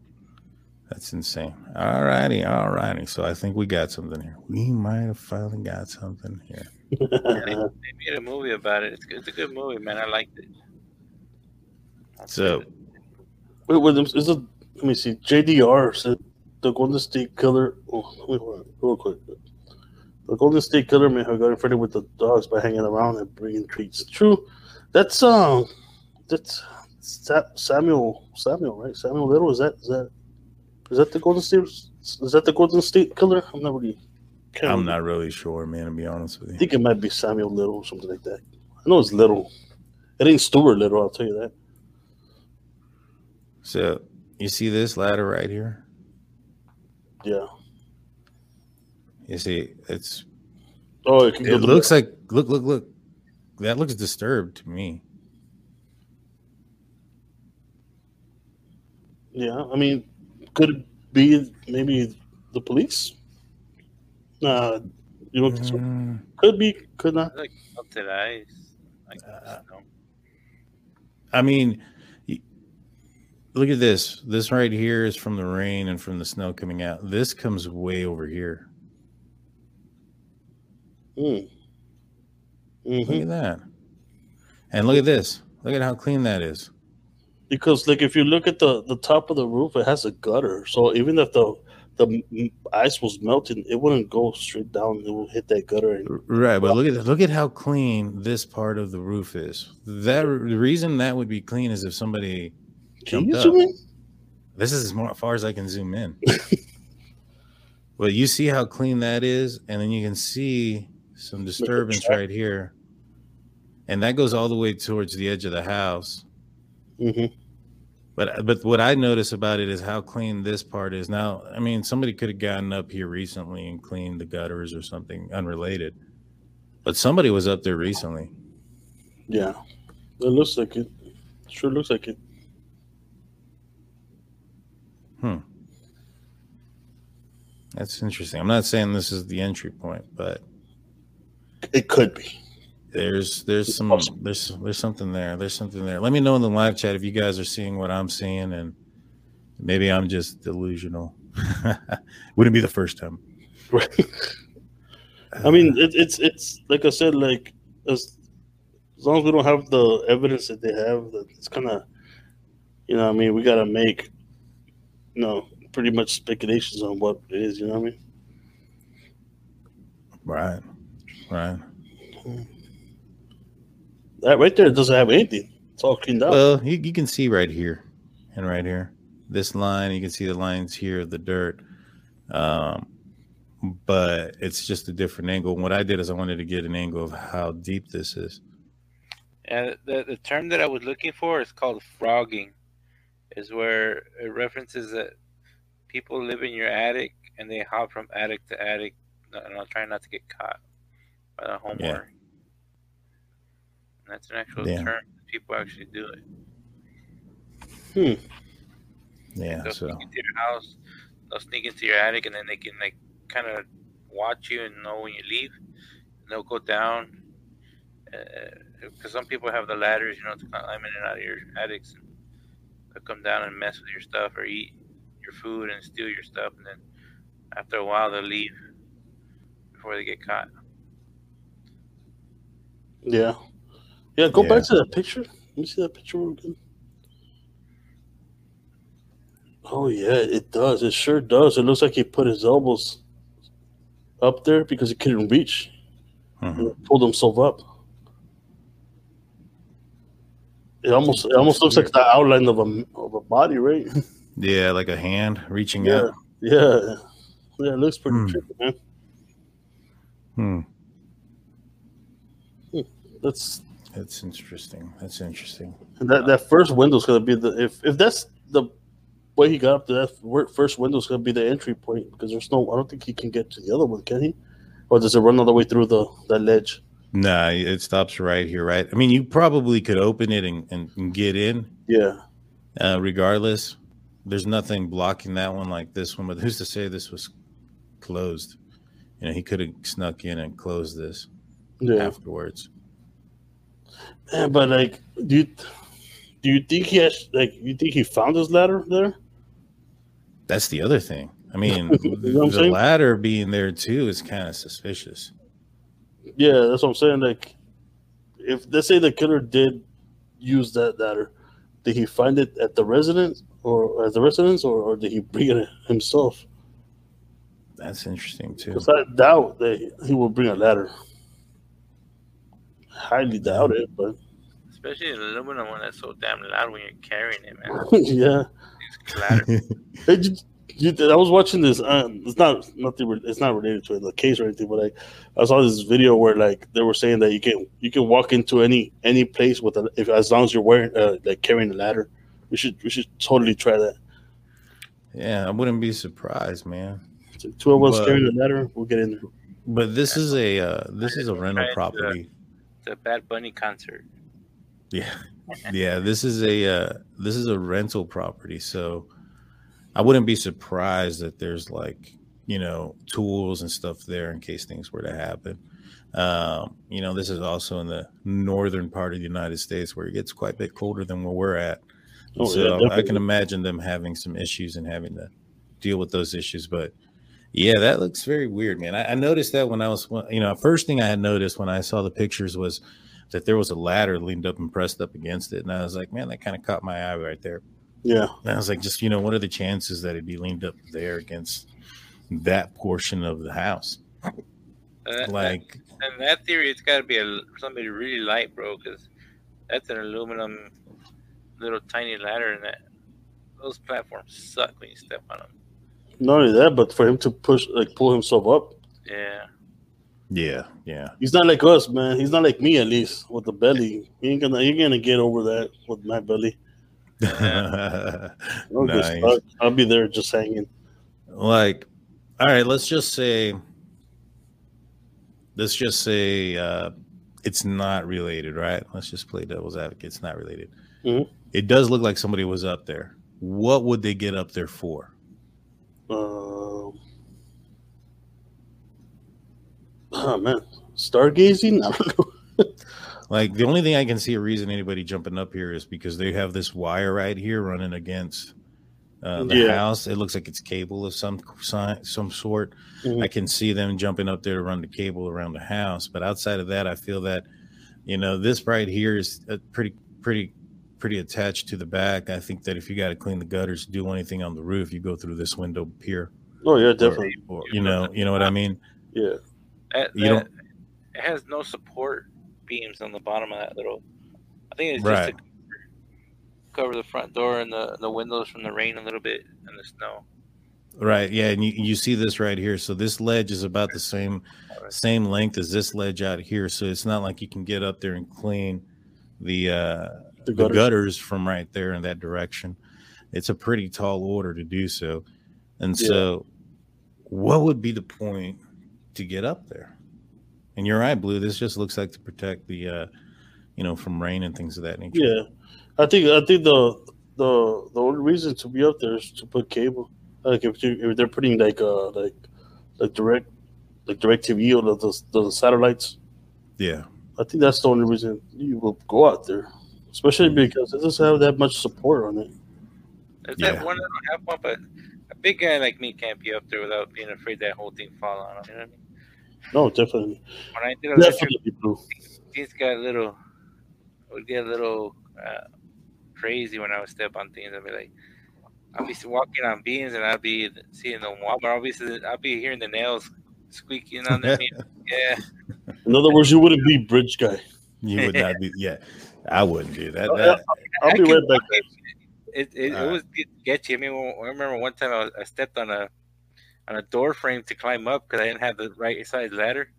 that's insane. All righty, all righty. So I think we got something here. We might have finally got something here. They made a movie about it. It's, it's a good movie, man. I liked it. So Wait, wait, is it? Let me see. JDR said the Golden State Killer. Oh, wait, hold on, real quick. The Golden State Killer may have gotten friendly with the dogs by hanging around and bringing treats. True. That's um, that's Samuel. Samuel, right? Samuel Little. Is that is that is that the Golden State? Is that the Golden State Killer? I'm not really. Can't I'm not really sure, man, to be honest with you, I think it might be Samuel Little or something like that. I know it's Little. It ain't Stuart Little. I'll tell you that. So you see this ladder right here? Yeah. You see, it's Oh, it, can it looks like look, look, look. That looks disturbed to me. Yeah, I mean, could it be maybe the police? Nah, you don't think so? Mm, Could be, could not. Like melted ice. Like, Uh, snow. I mean, look at this. This right here is from the rain and from the snow coming out. This comes way over here. Mm. Look hmm at that. And look at this. Look at how clean that is. Because like if you look at the the top of the roof, it has a gutter. So even if the the ice was melting, it wouldn't go straight down. It would hit that gutter. And, Right, but look at look at how clean this part of the roof is. That the reason that would be clean is if somebody can you up. zoom in? This is as more, far as I can zoom in. but you see how clean that is, and then you can see some disturbance right here, and that goes all the way towards the edge of the house. hmm But but what I notice about it is how clean this part is. Now, I mean, somebody could have gotten up here recently and cleaned the gutters or something unrelated, but somebody was up there recently. Yeah, it looks like it. Sure looks like it. Hmm. That's interesting. I'm not saying this is the entry point, but It could be. There's there's some there's there's something there. There's something there. Let me know in the live chat if you guys are seeing what I'm seeing, and maybe I'm just delusional. Wouldn't be the first time. Right. I mean, it, it's it's like I said, like as as long as we don't have the evidence that they have, that it's kind of, you know, what I mean, we gotta make, you know, pretty much speculations on what it is. You know what I mean? right, right. That right there doesn't have anything. It's all cleaned up. Well, you, you can see right here and right here. This line, you can see the lines here of the dirt. Um, but it's just a different angle. And what I did is I wanted to get an angle of how deep this is. And the, the term that I was looking for is called frogging, is where it references that people live in your attic and they hop from attic to attic and I'm trying not to get caught by the homeowner. Yeah. And that's an actual Yeah. term. People actually do it. Hmm. Yeah. They'll So sneak into your house. They'll sneak into your attic, and then they can like kind of watch you and know when you leave. And they'll go down because some people have the ladders, you know, to climb in and out of your attics. And they'll come down and mess with your stuff or eat your food and steal your stuff, and then after a while they'll leave before they get caught. Yeah. Yeah, go Yeah. back to that picture. Let me see that picture again. Oh yeah, it does. It sure does. It looks like he put his elbows up there because he couldn't reach. mhm. and pulled himself up. It almost it almost looks like the outline of a of a body, right? yeah, like a hand reaching Yeah. out. Yeah. Yeah, it looks pretty Hmm. tricky, man. Hmm. That's That's interesting. That's interesting. and that that first window's gonna be the if if that's the way he got up to that first window's gonna be the entry point because there's no I don't think he can get to the other one, can he? Or does it run all the way through the that ledge? Nah, it stops right here, right? I mean, you probably could open it and, and, and get in, Yeah. uh, regardless. There's nothing blocking that one like this one, but who's to say this was closed? You know, he could have snuck in and closed this Yeah. afterwards. Man, but like, do you do you think he has like you think he found his ladder there? That's the other thing. I mean, You know the saying? ladder being there too is kind of suspicious. Yeah, that's what I'm saying. Like, if let's say the killer did use that ladder, did he find it at the residence or at the residence, or, or did he bring it himself? That's interesting too. Because I doubt that he will bring a ladder. Highly doubt it, but Especially the aluminum one that's so damn loud when you're carrying it, man. yeah. It's clatter. Hey, you, you, I was watching this. Um, it's not nothing. It's not related to the case or anything, but like I saw this video where like they were saying that you can you can walk into any any place with a if as long as you're wearing uh, like carrying a ladder. We should we should totally try that. yeah, I wouldn't be surprised, man. So two of us But- carrying a ladder, we'll get in there. But this is a uh, this is a rental Right, uh, property. It's a Bad Bunny concert. Yeah, yeah. This is a uh, this is a rental property, so I wouldn't be surprised that there's like you know tools and stuff there in case things were to happen. Um, you know, this is also in the northern part of the United States where it gets quite a bit colder than where we're at. Oh, yeah, so I can imagine them having some issues and having to deal with those issues. But yeah, that looks very weird, man. I, I noticed that when I was, you know, first thing I had noticed when I saw the pictures was that there was a ladder leaned up and pressed up against it, and I was like, man, that kind of caught my eye right there. Yeah, And I was like, just you know, what are the chances that it'd be leaned up there against that portion of the house? Uh, Like, And that theory, it's got to be a, somebody really light, bro, because that's an aluminum little tiny ladder, and that those platforms suck when you step on them. Not only that, but for him to push like pull himself up, Yeah, yeah, yeah, he's not like us, man. He's not like me at least with the belly. He ain't gonna he ain't gonna get over that with my belly. I'll, nice. I'll be there just hanging. like all right let's just say let's just say uh it's not related right let's just play devil's advocate it's not related Mhm. it does look like somebody was up there what would they get up there for Um, oh man, stargazing. I don't know. like the only thing i can see a reason anybody jumping up here is because they have this wire right here running against uh, the Yeah. house it looks like it's cable of some some sort Mhm. I can see them jumping up there to run the cable around the house. But outside of that, I feel that, you know, this right here is uh, pretty, pretty, pretty attached to the back. I think that if you got to clean the gutters, do anything on the roof, you go through this window here. Oh yeah, Or- definitely. Or, you know, you know what I mean? Yeah. That, You that- it has no support beams on the bottom of that little. I think it's just Right. to cover, cover the front door and the the windows from the rain a little bit and the snow. Right. Yeah. And you, you see this right here. So this ledge is about the same, same length as this ledge out here. So it's not like you can get up there and clean the, uh, The the gutters. gutters from right there in that direction. It's a pretty tall order to do so. And Yeah. so, what would be the point to get up there. And you're right, Blue. This just looks like to protect the, uh, you know, from rain and things of that nature. Yeah, I think I think the the the only reason to be up there is to put cable. Like if you if they're putting like uh like like direct like direct TV or the, the, the satellites. Yeah. I think that's the only reason you will go out there, especially Mhm. because it doesn't have that much support on it. There's Yeah. that one little half one, but a big guy like me can't be up there without being afraid that whole thing fall on him. You know what I mean? No, definitely, When I did a lecture, definitely, blue. things got a little, would get a little uh, crazy when I would step on things. I'd be like, I'll be walking on beans and I'll be seeing the wall, but obviously I'll be hearing the nails squeaking on the. Yeah, In other words, you wouldn't be bridge guy. You would not be. Yeah, I wouldn't do that. That I'll I be can- right back. It it, it was get- sketchy. I mean, I remember one time I, was, I stepped on a on a door frame to climb up because I didn't have the right size ladder,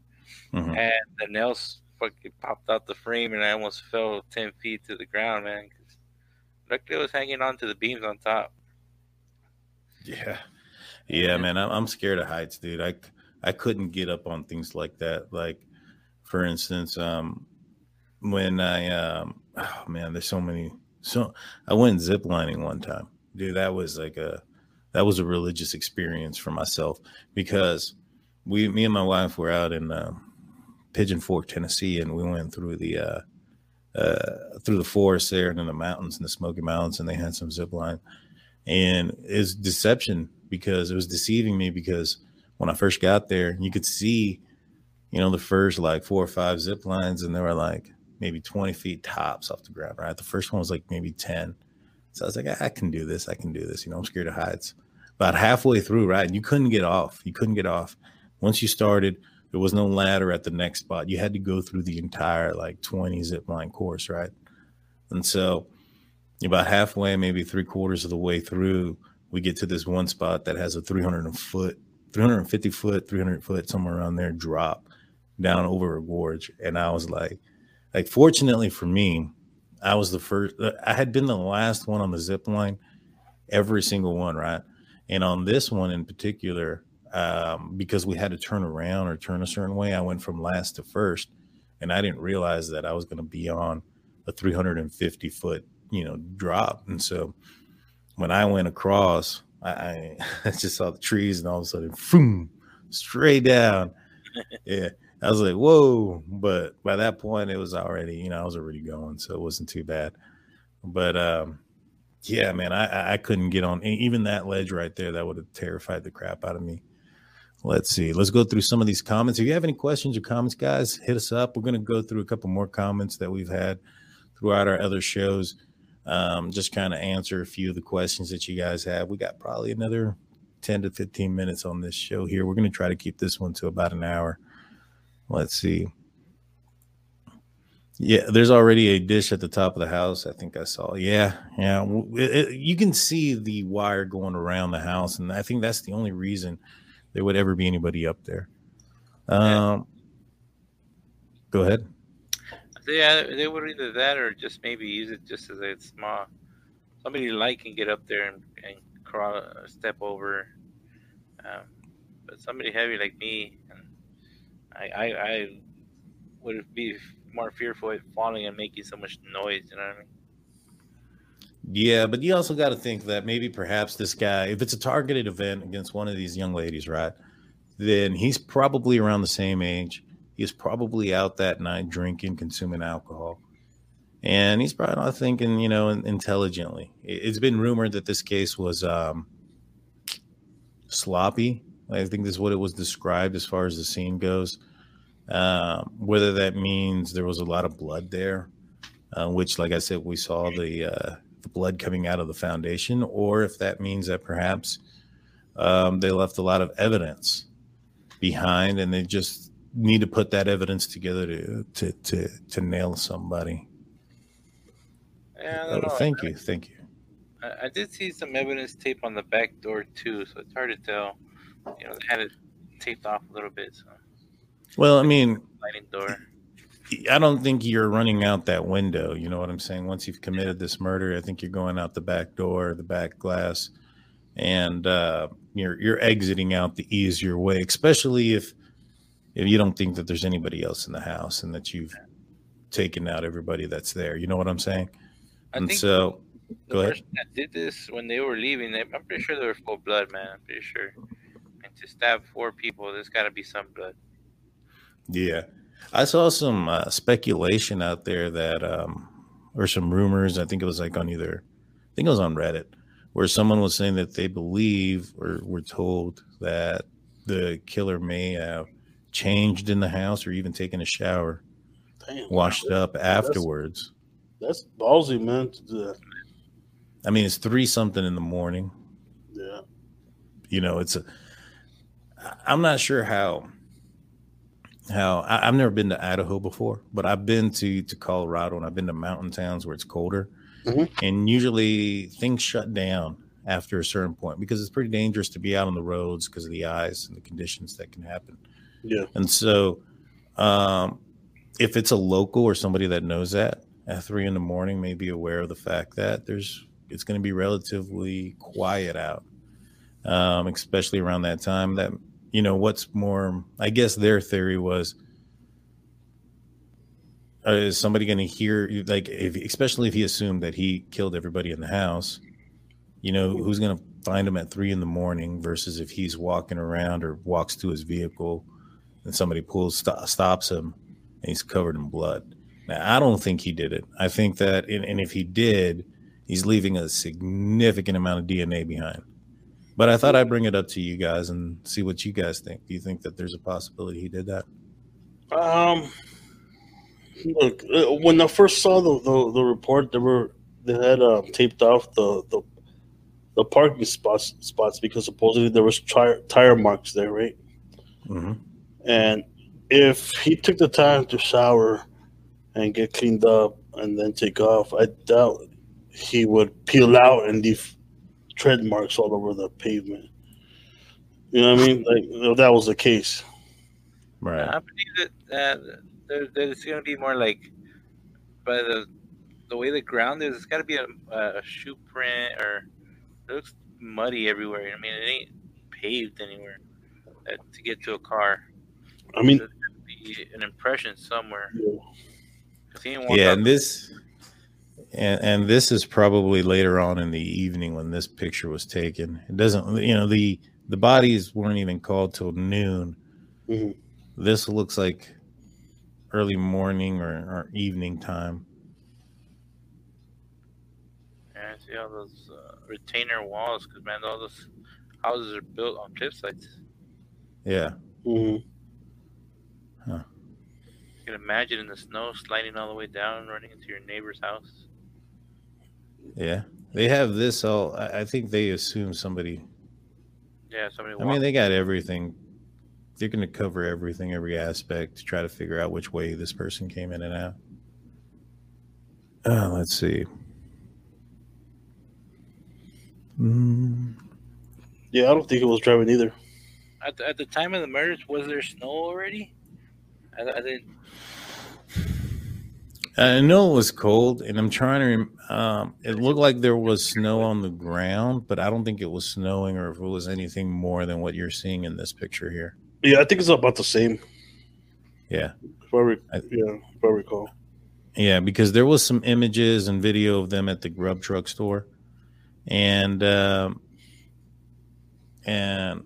mhm. and the nails fucking popped out the frame, and I almost fell ten feet to the ground, man. 'cause Luckily, I was hanging on to the beams on top. Yeah, yeah, man. I'm, I'm scared of heights, dude. I I couldn't get up on things like that. Like, for instance, um, when I um, oh man, there's so many. So I went ziplining one time, dude. That was like a that was a religious experience for myself because we, me and my wife, were out in uh, Pigeon Forge, Tennessee, and we went through the uh, uh, through the forest there and in the mountains and the Smoky Mountains, and they had some zip line and it's deception because it was deceiving me because when I first got there, you could see, you know, the first like four or five zip lines, and they were like maybe 20 feet tops off the ground, right? The first one was like maybe 10. So I was like, I can do this. I can do this. You know, I'm scared of heights. About halfway through, right? You couldn't get off. You couldn't get off. Once you started, there was no ladder at the next spot. You had to go through the entire like 20 zip line course, right? And so about halfway, maybe three quarters of the way through, we get to this one spot that has a 300 foot, 350 foot, 300 foot, somewhere around there drop down over a gorge. And I was like, like, fortunately for me, I was the first, I had been the last one on the zip line, every single one, right? And on this one in particular, um, because we had to turn around or turn a certain way, I went from last to first. And I didn't realize that I was going to be on a 350 foot you know drop. And so when i went across i i, just saw the trees and all of a sudden boom straight down. Yeah. I was like whoa. But by that point it was already you know i was already going so it wasn't too bad. But um yeah man i I- couldn't get on even that ledge right there that would have terrified the crap out of me let's see let's go through some of these comments if you have any questions or comments guys hit us up we're going to go through a couple more comments that we've had throughout our other shows um, just kind of answer a few of the questions that you guys have. We got probably another 10 to 15 minutes on this show here. We're to try to keep this one to about an hour. Let's see. Yeah, there's already a dish at the top of the house. I think I saw. Yeah, yeah. It- it- you can see the wire going around the house, and I think that's the only reason there would ever be anybody up there. Um, go ahead. Yeah, they would either that or just maybe use it just as a small. Somebody light can get up there and, and crawl, step over. Um, but somebody heavy like me, and I, I, I would be more fearful of falling and making so much noise. You know what I mean? Yeah, but you also got to think that maybe perhaps this guy, if it's a targeted event against one of these young ladies, right, then he's probably around the same age. He's probably out that night drinking, consuming alcohol. And he's probably not thinking, you know, intelligently. It- It's been rumored that this case was um, sloppy. I think this is what it was described as far as the scene goes. Um, whether that means there was a lot of blood there, uh, which, like I said, we saw the uh, the blood coming out of the foundation, or if that means that perhaps um, they left a lot of evidence behind, and they just need to put that evidence together to to to, to nail somebody. Oh, thank you, thank you. I, I did see some evidence tape on the back door too, so it's hard to tell. You know, they had it taped off a little bit, so Well, I mean. I don't think you're running out that window. You know what I'm saying? Once you've committed this murder, I think you're going out the back door, the back glass, and uh, you're you're exiting out the easier way. Especially if if you don't think that there's anybody else in the house and that you've taken out everybody that's there. You know what I'm saying? I and think so, the go ahead. person that did this when they were leaving, I'm pretty sure they were full blood, man. I'm pretty sure. And to stab four people, there's got to be some blood. Yeah, I saw some uh, speculation out there that, um, or some rumors. I think it was like on either, I think it was on Reddit, where someone was saying that they believe or were told that the killer may have changed in the house or even taken a shower, Damn, washed up afterwards. That's ballsy, man. To do that. I mean, it's three something in the morning. Yeah. you know it's a, I'm not sure how how I, i've never been to idaho before but i've been to to colorado and i've been to mountain towns where it's colder Mhm. and usually things shut down after a certain point because it's pretty dangerous to be out on the roads because of the ice and the conditions that can happen Yeah. and so um if it's a local or somebody that knows that at three in the morning may be aware of the fact that there's it's going to be relatively quiet out um, especially around that time. That you know, what's more, I guess their theory was, uh, is somebody going to hear like, if, especially if he assumed that he killed everybody in the house, you know, who's going to find him at three in the morning versus if he's walking around or walks to his vehicle and somebody pulls st- stops him and he's covered in blood. Now, I don't think he did it. I think that, and, and if he did, he's leaving a significant amount of DNA behind. But I thought I'd bring it up to you guys and see what you guys think. Do you think that there's a possibility he did that? Um, look, uh, when I first saw the, the, the report, they were they had uh, taped off the, the the parking spots spots because supposedly there was tire tire marks there, right? Mm-hmm. And if he took the time to shower and get cleaned up and then take off, I doubt he would peel out and leave tread marks all over the pavement. You know what I mean? Like if that was the case. Right. I believe that uh, there, there's going to be more like by the the way the ground is. It's got to be a, a shoe print or it looks muddy everywhere. I mean, it ain't paved anywhere uh, to get to a car. I mean, There's be an impression somewhere. yeah. 'Cause he didn't walk Yeah, and this and and this is probably later on in the evening when this picture was taken. It doesn't you know, the the bodies weren't even called till noon. Mhm. This looks like early morning or, or evening time. Yeah, I see all those uh, retainer walls because man, all those houses are built on cliff sites. Yeah. Mhm. You can imagine in the snow sliding all the way down, running into your neighbor's house. Yeah. They have this all I, I think they assume somebody Yeah, somebody. I mean, they got everything. They're going to cover everything, every aspect to try to figure out which way this person came in and out. Uh, let's see. Mm, Yeah, I don't think it was driving either. at, the, at the time of the murders, was there snow already? I, I didn't. I know it was cold, and I'm trying to. Um, it looked like there was snow on the ground, but I don't think it was snowing, or if it was anything more than what you're seeing in this picture here. Yeah, I think it's about the same. Yeah. If I re- I- yeah, if I recall. Yeah, because there was some images and video of them at the grub truck store, and um, and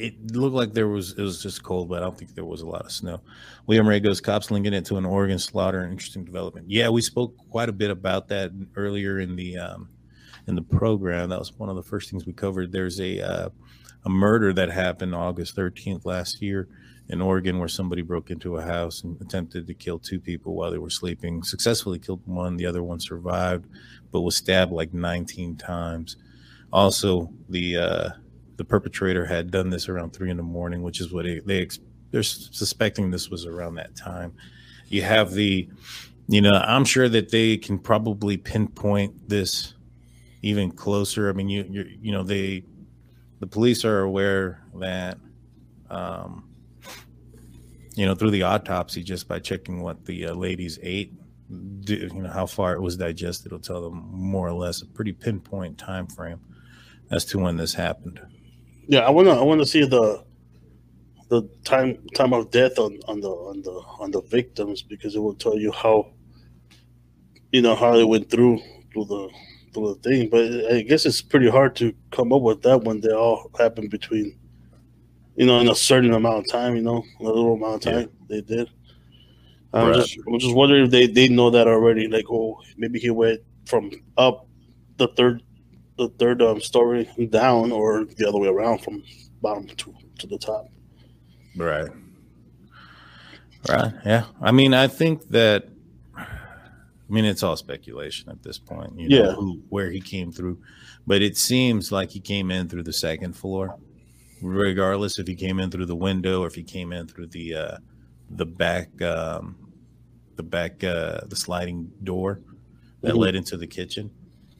it looked like there was it was just cold, but I don't think there was a lot of snow. William Ray goes cops linking it to an Oregon slaughter. Interesting development. Yeah, we spoke quite a bit about that earlier in the um, in the program. That was one of the first things we covered. There's a uh, a murder that happened August 13th last year in Oregon where somebody broke into a house and attempted to kill two people while they were sleeping. Successfully killed one, the other one survived, but was stabbed like 19 times. Also, the uh, the perpetrator had done this around three in the morning, which is what they, they they're suspecting this was around that time. You have the, you know, I'm sure that they can probably pinpoint this even closer. I mean, you you you know they, the police are aware that. Um, you know, through the autopsy, just by checking what the uh, ladies ate, you know, how far it was digested, it'll tell them more or less a pretty pinpoint time frame as to when this happened. Yeah, I wanna I wanna see the the time time of death on, on the on the on the victims because it will tell you how you know how they went through through the through the thing. But I guess it's pretty hard to come up with that when they all happen between you know in a certain amount of time. You know, a little amount of time they did. I'm Right. just I'm just wondering if they they know that already. Like, oh, maybe he went from up the third the third um, story down, or the other way around from bottom to to the top. Right. Right. Yeah. I mean, I think that. I mean, it's all speculation at this point. You know, Yeah. who, where he came through, but it seems like he came in through the second floor, regardless if he came in through the window or if he came in through the uh, the back, um, the back, uh, the sliding door that Mhm. led into the kitchen.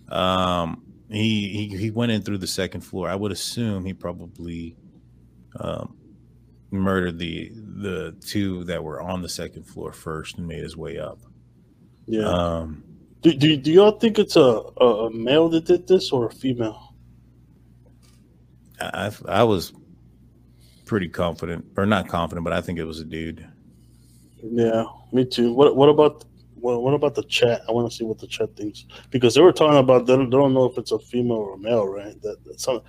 Um, he, he he went in through the second floor. I would assume he probably um, murdered the the two that were on the second floor first and made his way up. Yeah. Um, do, do, do y'all think it's a, a, a male that did this or a female? I I was pretty confident, or not confident, but I think it was a dude. Yeah, me too. What what about what, what about the chat? I want to see what the chat thinks because they were talking about they don't, they don't know if it's a female or a male, right? That, that some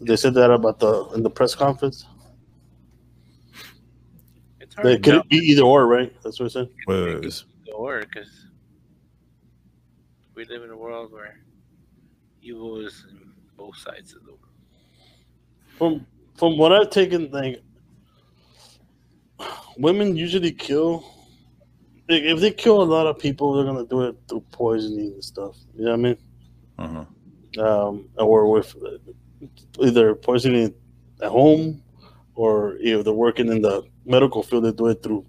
they said that about the in the press conference. It's hard They, could tell it be either or, right? That's what I said. Well, it was- or because we live in a world where evil is in both sides of the world. From from what I've taken, like women usually kill. If they kill a lot of people, they're gonna do it through poisoning and stuff. You know what I mean? uh-huh. um, or with either poisoning at home, or if they're working in the medical field, they do it through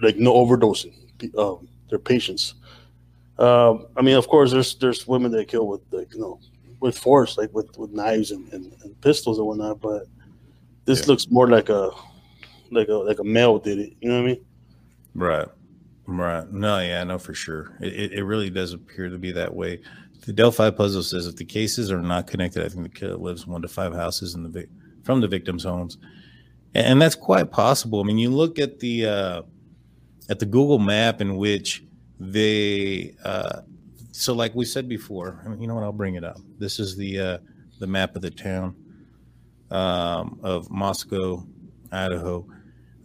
like no overdosing um, their patients. Um, I mean, of course, there's there's women that kill with like you know with force, like with, with knives and, and, and pistols and whatnot. But this Yeah. looks more like a like a like a male did it. You know what I mean? Right. Right. No, yeah, no, for sure. It, it, really does appear to be that way. The Delphi puzzle says if the cases are not connected, I think the killer lives one to five houses in the vic- from the victims' homes, and, and that's quite possible. I mean, you look at the uh, at the Google map in which they uh, so like we said before. I mean, you know what? I'll bring it up. This is the uh, the map of the town um, of Moscow, Idaho.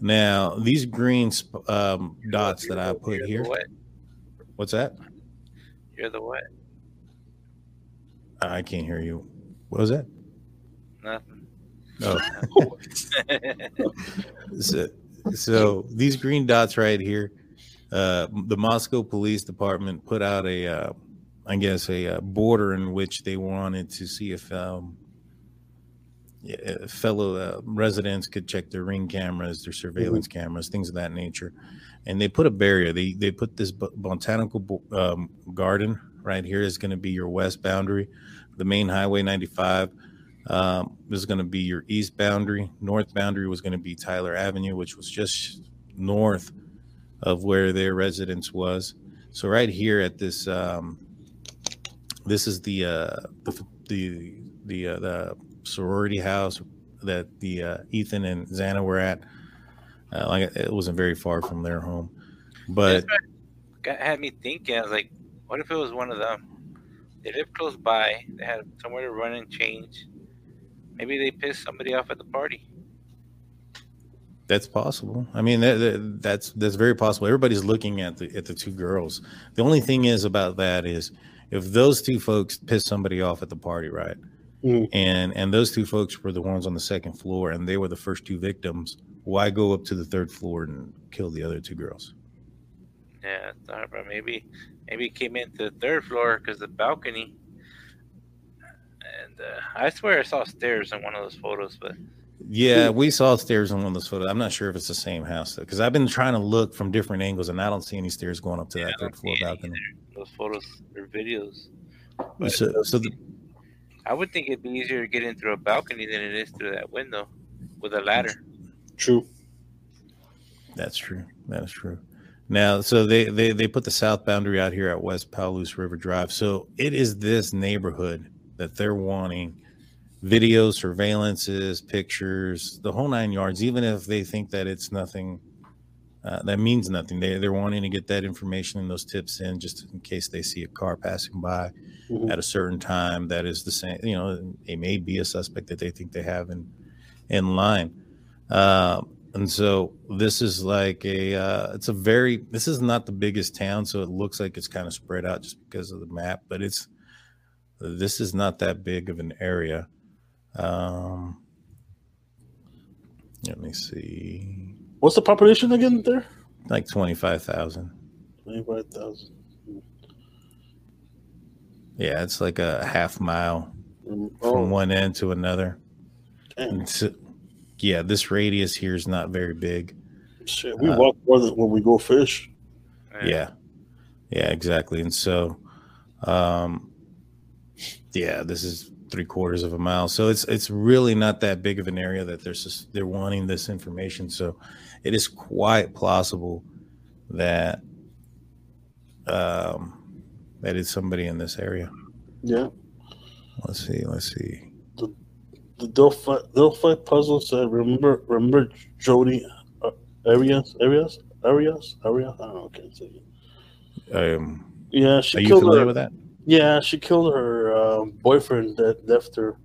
Now, these green um, dots that I put here. What? What's that? You're the what? I can't hear you. What was that? Nothing. Oh, so, so these green dots right here, uh, the Moscow Police Department put out a, uh, I guess, a, uh border in which they wanted to see if um, yeah, uh, fellow uh, residents could check their ring cameras, their surveillance cameras, things of that nature. And they put a barrier. They they put this botanical um, garden right here is going to be your west boundary. The main highway 95 um, is going to be your east boundary. North boundary was going to be Taylor Avenue, which was just north of where their residence was. So right here at this, um, this is the uh, the the the, uh, the sorority house that the uh, Ethan and Xana were at. Uh, like it wasn't very far from their home, but got, had me thinking. I was like, what if it was one of them? They live close by. They had somewhere to run and change. Maybe they pissed somebody off at the party. That's possible. I mean, that, that, that's that's very possible. Everybody's looking at the at the two girls. The only thing is about that is if those two folks piss somebody off at the party, right? Mm. And and those two folks were the ones on the second floor, and they were the first two victims. Why go up to the third floor and kill the other two girls? Yeah, I thought, but maybe maybe he came into the third floor because the balcony. And uh, I swear I saw stairs in one of those photos, but Yeah, we saw stairs in one of those photos. I'm not sure if it's the same house because I've been trying to look from different angles, and I don't see any stairs going up to Yeah, that third floor see any balcony. those photos or videos. But So, so the, I would think it'd be easier to get in through a balcony than it is through that window with a ladder. True. That's true. That is true. Now, so they, they they put the south boundary out here at West Palouse River Drive. So it is this neighborhood that they're wanting videos, surveillances, pictures, the whole nine yards, even if they think that it's nothing, uh, that means nothing. They, they're wanting to get that information and those tips in just in case they see a car passing by Mhm. at a certain time that is the same, you know, it may be a suspect that they think they have in, in line. Uh, and so this is like a, uh, it's a very, this is not the biggest town. So it looks like it's kind of spread out just because of the map, but it's, this is not that big of an area. Um, let me see, What's the population again there? like 25,000. Twenty-five thousand. Yeah, it's like a half mile Oh, from one end to another. damn. So, yeah, this radius here is not very big. shit. We uh, walk more than when we go fish. Yeah. Yeah, exactly. And so, um, yeah, this is three quarters of a mile. So it's it's really not that big of an area that they're they're wanting this information. So it is quite plausible that um that is somebody in this area. Yeah. Let's see, let's see. The the Delphi, Delphi puzzle said, "Remember, remember Jodi uh, Arias, Arias, Arias, Arias. I don't know. I can't say. Um, Yeah, she are you killed familiar her. with that? Yeah, she killed her um, boyfriend that left her.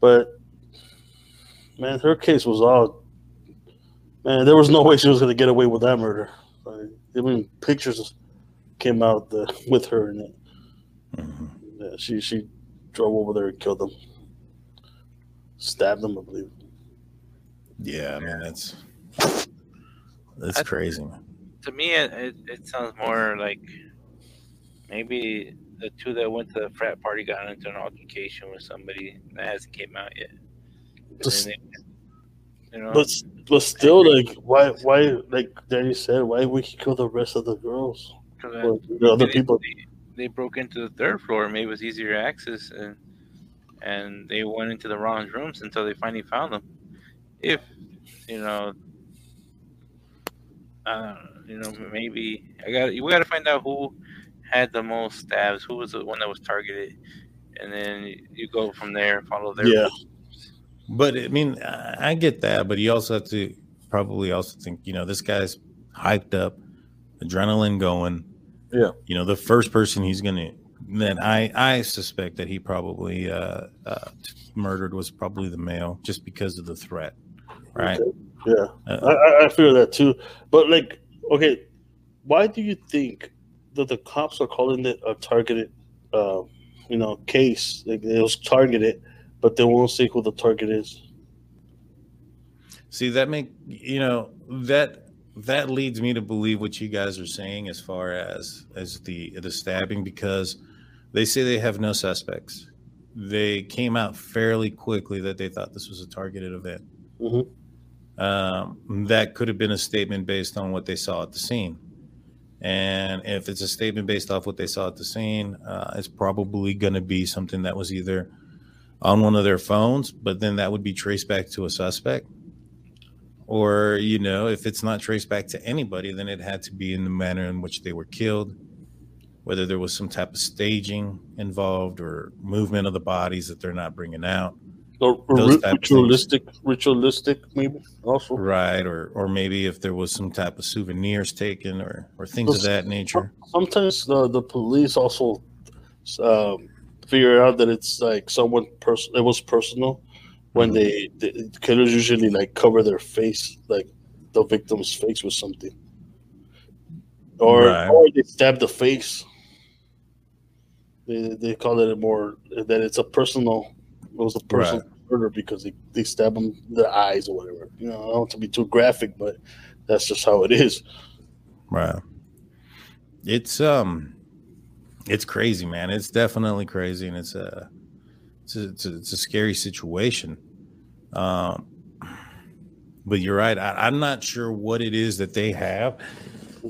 But man, her case was all. Man, there was no way she was gonna get away with that murder. Like, I mean, pictures came out the, with her in it. Mhm. Yeah, she she drove over there and killed them, stabbed them, I believe. Yeah, I mean that's that's I- crazy. man. To me, it, it, it sounds more like maybe the two that went to the frat party got into an altercation with somebody that hasn't came out yet. Just- they- you know, But but still, like why why like Danny said, why would he kill the rest of the girls 'cause I- or the other they- people? They, they broke into the third floor. Maybe it was easier access, and and they went into the wrong rooms until they finally found them. If you know, uh, you know, maybe I got we got to find out who had the most stabs, who was the one that was targeted, and then you go from there, follow their Yeah. But I mean, I get that, but you also have to probably also think, you know, this guy's hyped up, adrenaline going. Yeah. You know, the first person he's gonna that I I suspect that he probably uh, uh murdered was probably the male, just because of the threat, right? Okay. Yeah, I, Uh, I I feel that too. But like, okay, why do you think that the cops are calling it a targeted, uh, you know, case? Like it was targeted, but they won't say who the target is. See, that make you know that that leads me to believe what you guys are saying as far as as the the stabbing because they say they have no suspects. They came out fairly quickly that they thought this was a targeted event. Mhm. Um, that could have been a statement based on what they saw at the scene. And if it's a statement based off what they saw at the scene, uh, it's probably going to be something that was either on one of their phones, but then that would be traced back to a suspect or you know if it's not traced back to anybody then it had to be in the manner in which they were killed whether there was some type of staging involved or movement of the bodies that they're not bringing out Or, or Those ri- type of things. ritualistic, ritualistic, maybe also. right or or maybe if there was some type of souvenirs taken or or things of that nature Sometimes the the police also um, figure out that it's like someone person. It was personal when Mhm. they the killers usually like cover their face, like the victim's face with something, or Right. or they stab the face. They they call it a more that it's a personal. It was a personal murder because they, they stab them the eyes or whatever. You know, I don't want to be too graphic, but that's just how it is. right it's um it's crazy man. It's definitely crazy and it's a it's a, it's a, it's a scary situation. Um but you're right. I, i'm not sure what it is that they have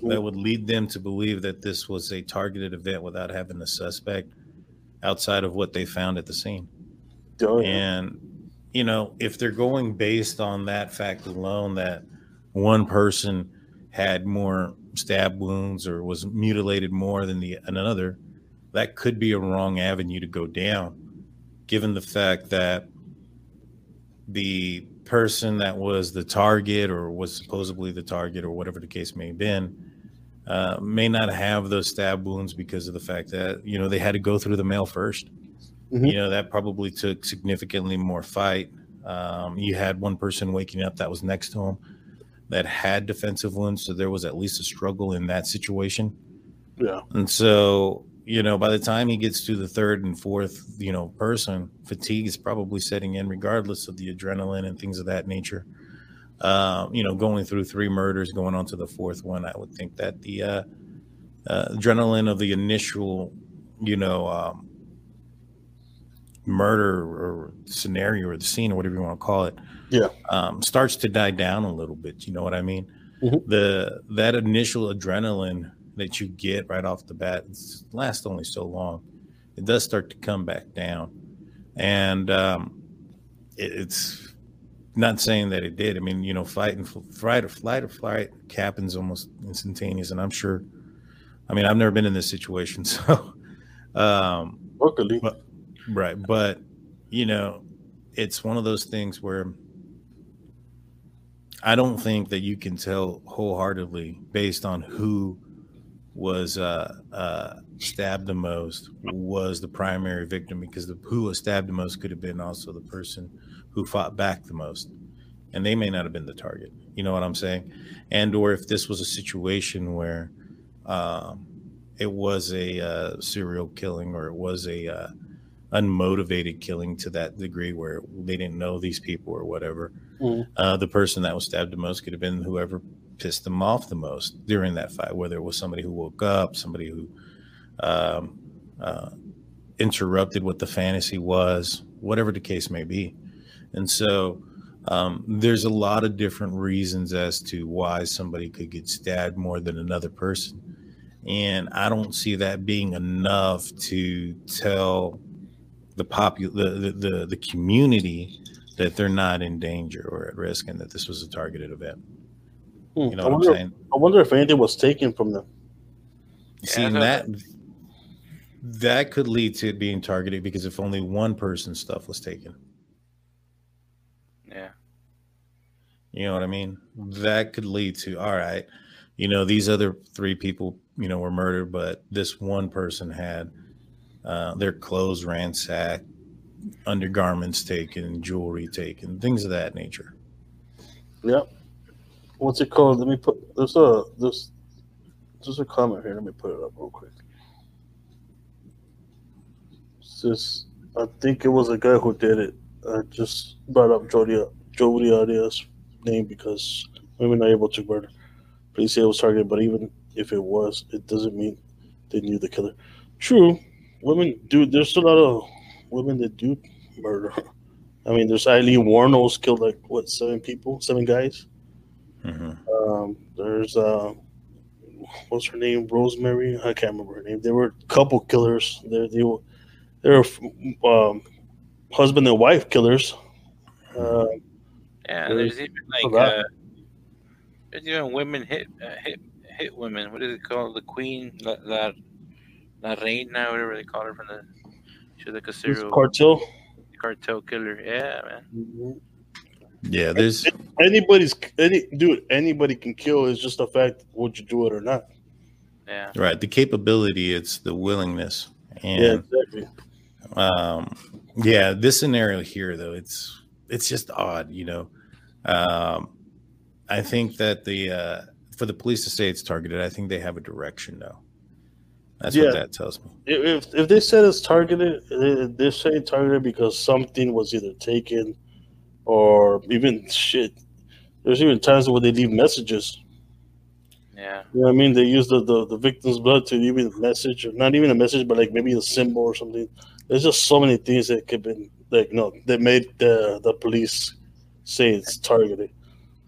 that would lead them to believe that this was a targeted event without having a suspect outside of what they found at the scene. Oh, and you know if they're going based on that fact alone that one person had more stab wounds or was mutilated more than the another that could be a wrong avenue to go down given the fact that the person that was the target or was supposedly the target or whatever the case may have been uh, may not have those stab wounds because of the fact that you know they had to go through the male 1st Mhm. You know that probably took significantly more fight. Um, you had one person waking up that was next to him that had defensive wounds, so there was at least a struggle in that situation. Yeah. And so, you know, by the time he gets to the third and fourth, you know, person, fatigue is probably setting in, regardless of the adrenaline and things of that nature. Um, you know, going through three murders, going on to the fourth one, I would think that the uh, uh, adrenaline of the initial, you know, um, murder or scenario or the scene or whatever you want to call it, Yeah. um, starts to die down a little bit. You know what I mean? Mhm. The that initial adrenaline that you get right off the bat lasts only so long. It does start to come back down, and um, it, it's not saying that it did. I mean, you know, fight and fl- flight or flight or flight happens almost instantaneous, and I'm sure. I mean, I've never been in this situation, so um, Luckily. But- Right. But, you know, it's one of those things where I don't think that you can tell wholeheartedly based on who was uh, uh, stabbed the most was the primary victim because the who was stabbed the most could have been also the person who fought back the most and they may not have been the target you know what i'm saying and or if this was a situation where um, it was a uh, serial killing or it was a uh, unmotivated killing to that degree where they didn't know these people or whatever. Mhm. Uh, the person that was stabbed the most could have been whoever pissed them off the most during that fight, whether it was somebody who woke up, somebody who um, uh, interrupted what the fantasy was, whatever the case may be. And so um, there's a lot of different reasons as to why somebody could get stabbed more than another person. And I don't see that being enough to tell the popu- the, the, the, the community that they're not in danger or at risk and that this was a targeted event. Hmm. You know I, what I'm wonder, saying? I wonder if anything was taken from them. See, Yeah, and that that could lead to it being targeted because if only one person's stuff was taken, Yeah. you know what I mean? That could lead to all right, you know, these other three people, you know, were murdered, but this one person had uh, their clothes ransacked, undergarments taken, jewelry taken, things of that nature. Yep. What's it called? Let me put there's a there's there's a comment here. Let me put it up real quick. It's I think it was a guy who did it. I just brought up Jodi Jodi Arias' name because women are able to murder. Police say it was targeted, but even if it was, it doesn't mean they knew the killer. True, women do. There's a lot of women that do murder. I mean, there's Aileen Wuornos killed like what seven people, seven guys. Hmm Um, there's uh, what's her name? Rosemary. I can't remember her name. There were a couple killers. There, they were, there were um, husband and wife killers. Uh, Yeah, Really? there's even like uh, there's even women hit uh, hit hit women. What is it called? The queen, la la, la reina, whatever they call her from the. She's like a serial cartel. cartel killer. Yeah, man. Yeah, there's Anybody's any dude. Anybody can kill. It's just the fact would you do it or not. Yeah, right the capability, it's the willingness, and yeah, exactly. um yeah this scenario here though it's it's just odd you know um i think that the uh for the police to say it's targeted i think they have a direction though that's Yeah. what that tells me If if they said it's targeted, they- they're saying targeted because something was either taken, or even shit. There's even times where they leave messages. yeah, You know what I mean? They use the, the, the victim's blood to even a message, or not even a message, but like maybe a symbol or something. There's just so many things that could been like no that made the the police say it's targeted.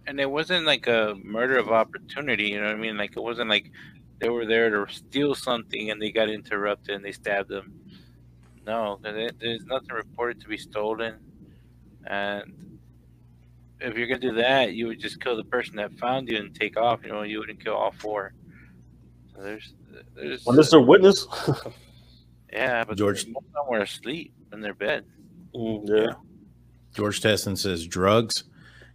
and it wasn't like a murder of opportunity. You know what I mean? Like it wasn't like they were there to steal something and they got interrupted and they stabbed them. No, there's nothing reported to be stolen, and if you're gonna do that, you would just kill the person that found you and take off. You know, you wouldn't kill all four. So there's, there's, Unless they're witness. yeah, but George- most of them were asleep in their bed. Mm, yeah. George Tesson says drugs.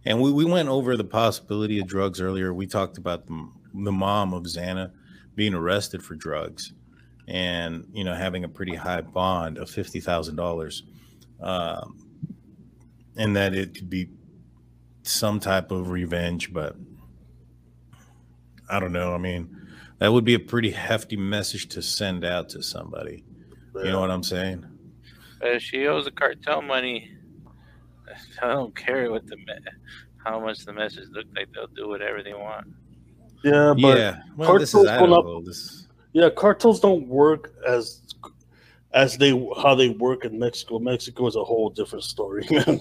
And we, we went over the possibility of drugs earlier. We talked about the, the mom of Xana being arrested for drugs and, you know, having a pretty high bond of $50,000. Um, and that it could be some type of revenge, but I don't know. I mean, that would be a pretty hefty message to send out to somebody. You know what I'm saying? Uh, she owes the cartel money. I don't care what the me- how much the message look like. They'll do whatever they want. Yeah, but yeah. Well, this is cartels will not- This, yeah, cartels don't work as as they how they work in Mexico. Mexico is a whole different story, man.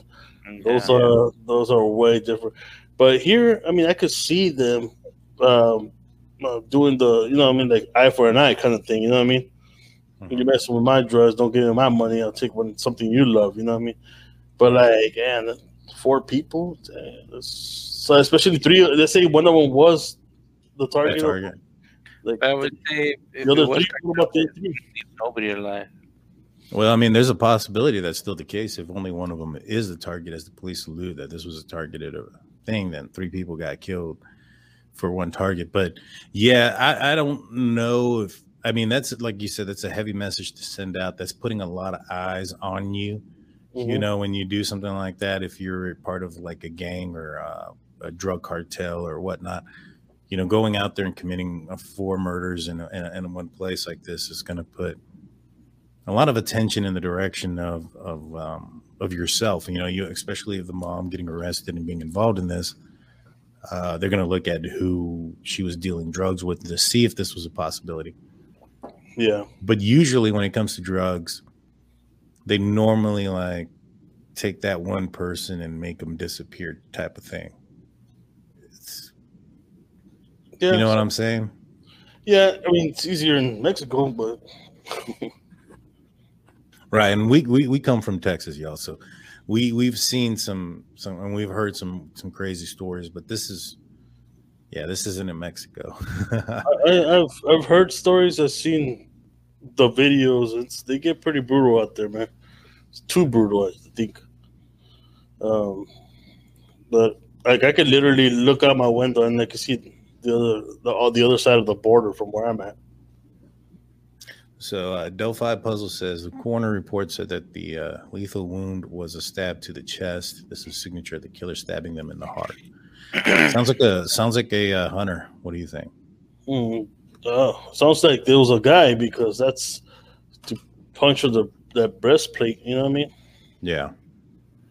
Those Yeah. are those are way different. But here, I mean, I could see them um, uh, doing the you know what I mean like eye for an eye kind of thing. You know what I mean? Mhm. You messing with my drugs, don't give me my money. I'll take one something you love. You know what I mean? But like, man, four people, damn, so especially three. Let's say one of them was the that target. target. Like I would say the other three, what about the three? nobody alive. Well, I mean, there's a possibility that's still the case if only one of them is the target, as the police allude that this was a targeted uh, thing. Then three people got killed for one target. But yeah, I, I don't know if I mean that's like you said, that's a heavy message to send out. That's putting a lot of eyes on you. You Mhm. know, when you do something like that, if you're a part of like a gang or uh, a drug cartel or whatnot, you know, going out there and committing uh, four murders in, a, in, a, in one place like this is going to put a lot of attention in the direction of of um, of yourself. You know, you especially if the mom getting arrested and being involved in this, uh, they're going to look at who she was dealing drugs with to see if this was a possibility. Yeah, But usually, when it comes to drugs, they normally like take that one person and make them disappear, type of thing. It's, yeah. you know what I'm saying? Yeah, I mean it's easier in Mexico, but Right, and we, we we come from Texas, y'all. So we we've seen some some and we've heard some some crazy stories, but this is yeah, this isn't in Mexico. I, I've I've heard stories. I've seen the videos. It's they get pretty brutal out there, man. It's too brutal, I think. Um, but like I could literally look out my window and I could see the other the the other side of the border from where I'm at. So uh, Delphi Puzzle says the coroner report said that the uh, lethal wound was a stab to the chest. This is signature of the killer stabbing them in the heart. sounds like a sounds like a uh, hunter. What do you think? Mm, uh, sounds like there was a guy because that's to puncture the that breastplate. You know what I mean? Yeah,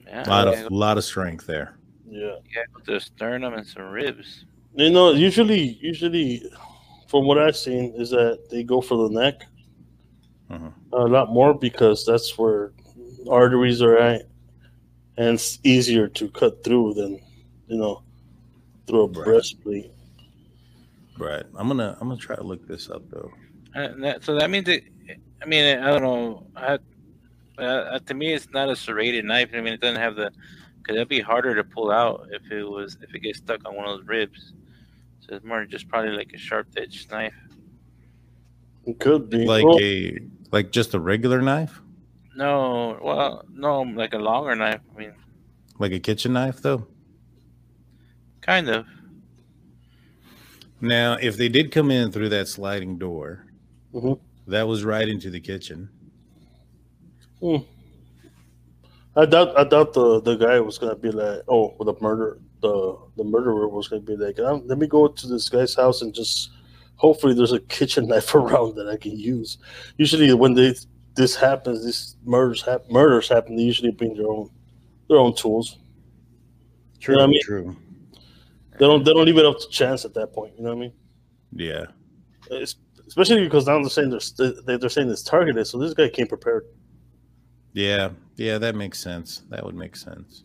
Yeah, a lot yeah, of lot of strength there. Yeah. yeah, with the sternum and some ribs. You know, usually, usually, from what I've seen, is that they go for the neck Mhm. a lot more because that's where arteries are at, and it's easier to cut through than you know through a Right. breastplate. Right. I'm gonna I'm gonna try to look this up though. And that, so that means it. I mean, I don't know. I, uh, to me, it's not a serrated knife. I mean, it doesn't have the. Cause it'd be harder to pull out if it was if it gets stuck on one of those ribs. So it's more just probably like a sharp edged knife. It could be Like Well, a like just a regular knife, No, well, no, like a longer knife. I mean, like a kitchen knife though. kind of. Now, if they did come in through that sliding door, Mhm. that was right into the kitchen. I doubt. I doubt the the guy was gonna be like, oh, the murder, the the murderer was gonna be like, um, let me go to this guy's house and just hopefully there's a kitchen knife around that I can use. Usually, when they this happens, these murders hap- murders happen. They usually bring their own their own tools. True, I mean- true. They don't they don't leave it up to chance at that point. You know what I mean? Yeah, It's, especially because now they're saying they're they're saying it's targeted, so this guy came prepared. yeah, yeah. That makes sense. That would make sense.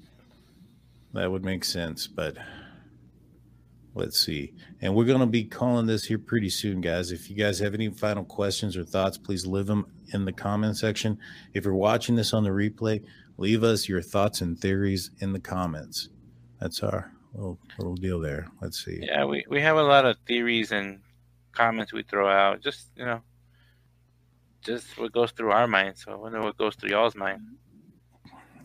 That would make sense. But let's see. And we're gonna be calling this here pretty soon, guys. If you guys have any final questions or thoughts, please leave them in the comment section. If you're watching this on the replay, leave us your thoughts and theories in the comments. That's our little little deal there. Let's see. Yeah, we, we have a lot of theories and comments we throw out. Just you know, just what goes through our mind. So I wonder what goes through y'all's mind.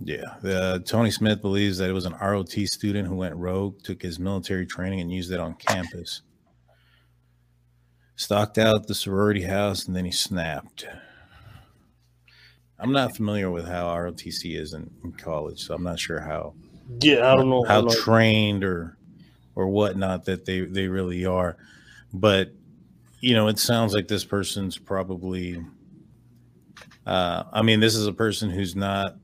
Yeah, the, Tony Smith believes that it was an ROT student who went rogue, took his military training, and used it on campus. Stalked out the sorority house, and then he snapped. I'm not familiar with how ROTC is in, in college, so I'm not sure how. Yeah, I don't know how, how trained or or whatnot that they they really are, but you know, it sounds like this person's probably. Uh, I mean, this is a person who's not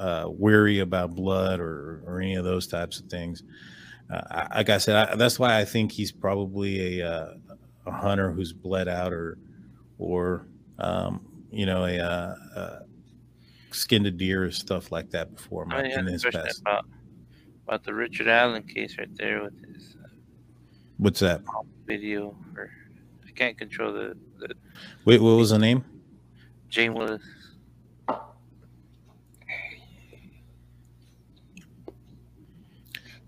uh, weary about blood or or any of those types of things. Uh, like I said, I, that's why I think he's probably a uh, a hunter who's bled out or or um, you know a, uh, a skinned a deer or stuff like that before my, in his past. About, about the Richard Allen case right there with his. Uh, What's that? Video or I can't control the, the. Wait, what was the name? Jane Willis.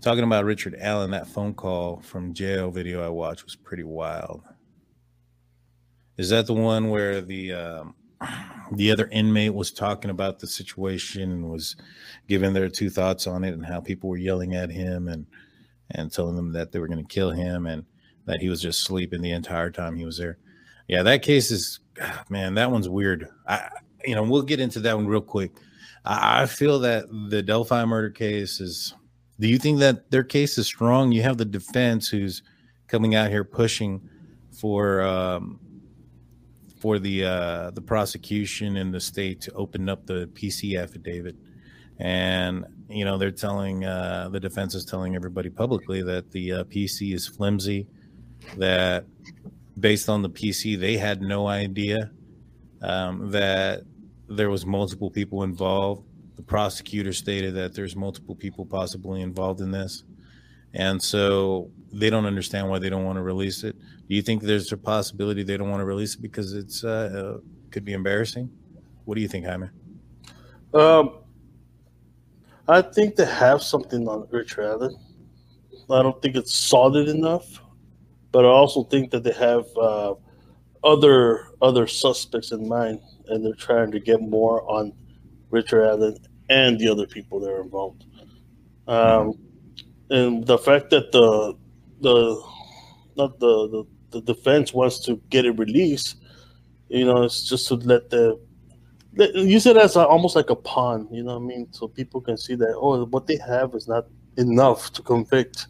Talking about Richard Allen, that phone call from jail video I watched was pretty wild. Is that the one where the um, the other inmate was talking about the situation and was giving their two thoughts on it and how people were yelling at him and and telling them that they were going to kill him and that he was just sleeping the entire time he was there. Yeah, that case is man, that one's weird. I you know, we'll get into that one real quick. I, I feel that the Delphi murder case is do you think that their case is strong? You have the defense who's coming out here pushing for um, for the uh, the prosecution and the state to open up the PC affidavit, and you know they're telling uh, the defense is telling everybody publicly that the uh, PC is flimsy, that based on the PC they had no idea um, that there was multiple people involved the prosecutor stated that there's multiple people possibly involved in this. And so they don't understand why they don't want to release it. Do you think there's a possibility they don't want to release it because it's uh, uh could be embarrassing? What do you think, Jaime? Um, I think they have something on Rich Allen. I don't think it's solid enough, but I also think that they have uh, other other suspects in mind, and they're trying to get more on Richard Allen and the other people that are involved. Um, and the fact that the the not the, the the defense wants to get it released, you know, it's just to let the use it as a, almost like a pawn, you know what I mean? So people can see that oh, what they have is not enough to convict.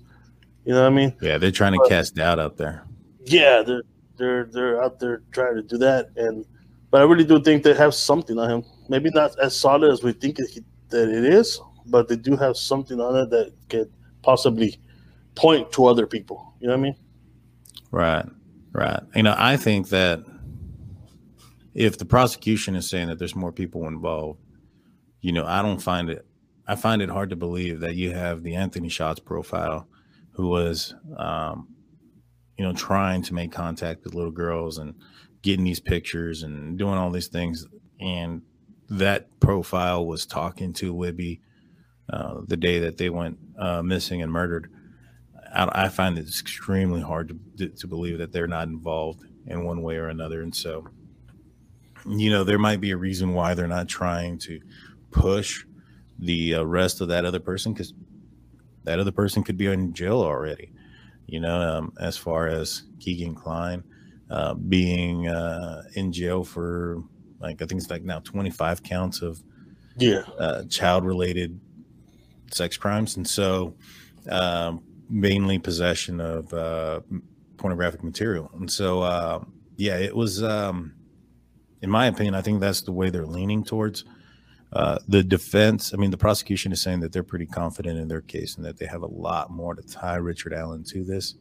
You know what I mean? Yeah, they're trying to but, cast doubt out there. Yeah, they're they're they're out there trying to do that, and but I really do think they have something on him. Maybe not as solid as we think it, that it is, but they do have something on it that could possibly point to other people. You know what I mean? Right, right. You know, I think that if the prosecution is saying that there's more people involved, you know, I don't find it. I find it hard to believe that you have the Anthony Shots profile, who was, um, you know, trying to make contact with little girls and getting these pictures and doing all these things. And that profile was talking to Libby uh, the day that they went uh, missing and murdered. I, I, find it extremely hard to, to believe that they're not involved in one way or another. And so, you know, there might be a reason why they're not trying to push the arrest of that other person because that other person could be in jail already. You know, um, as far as Kegan Kline uh, being uh, in jail for like I think it's like now 25 counts of yeah uh, child related sex crimes, and so um, mainly possession of uh, pornographic material. And so uh, yeah, it was um, in my opinion, I think that's the way they're leaning towards. Uh, the defense, I mean, the prosecution is saying that they're pretty confident in their case and that they have a lot more to tie Richard Allen to this.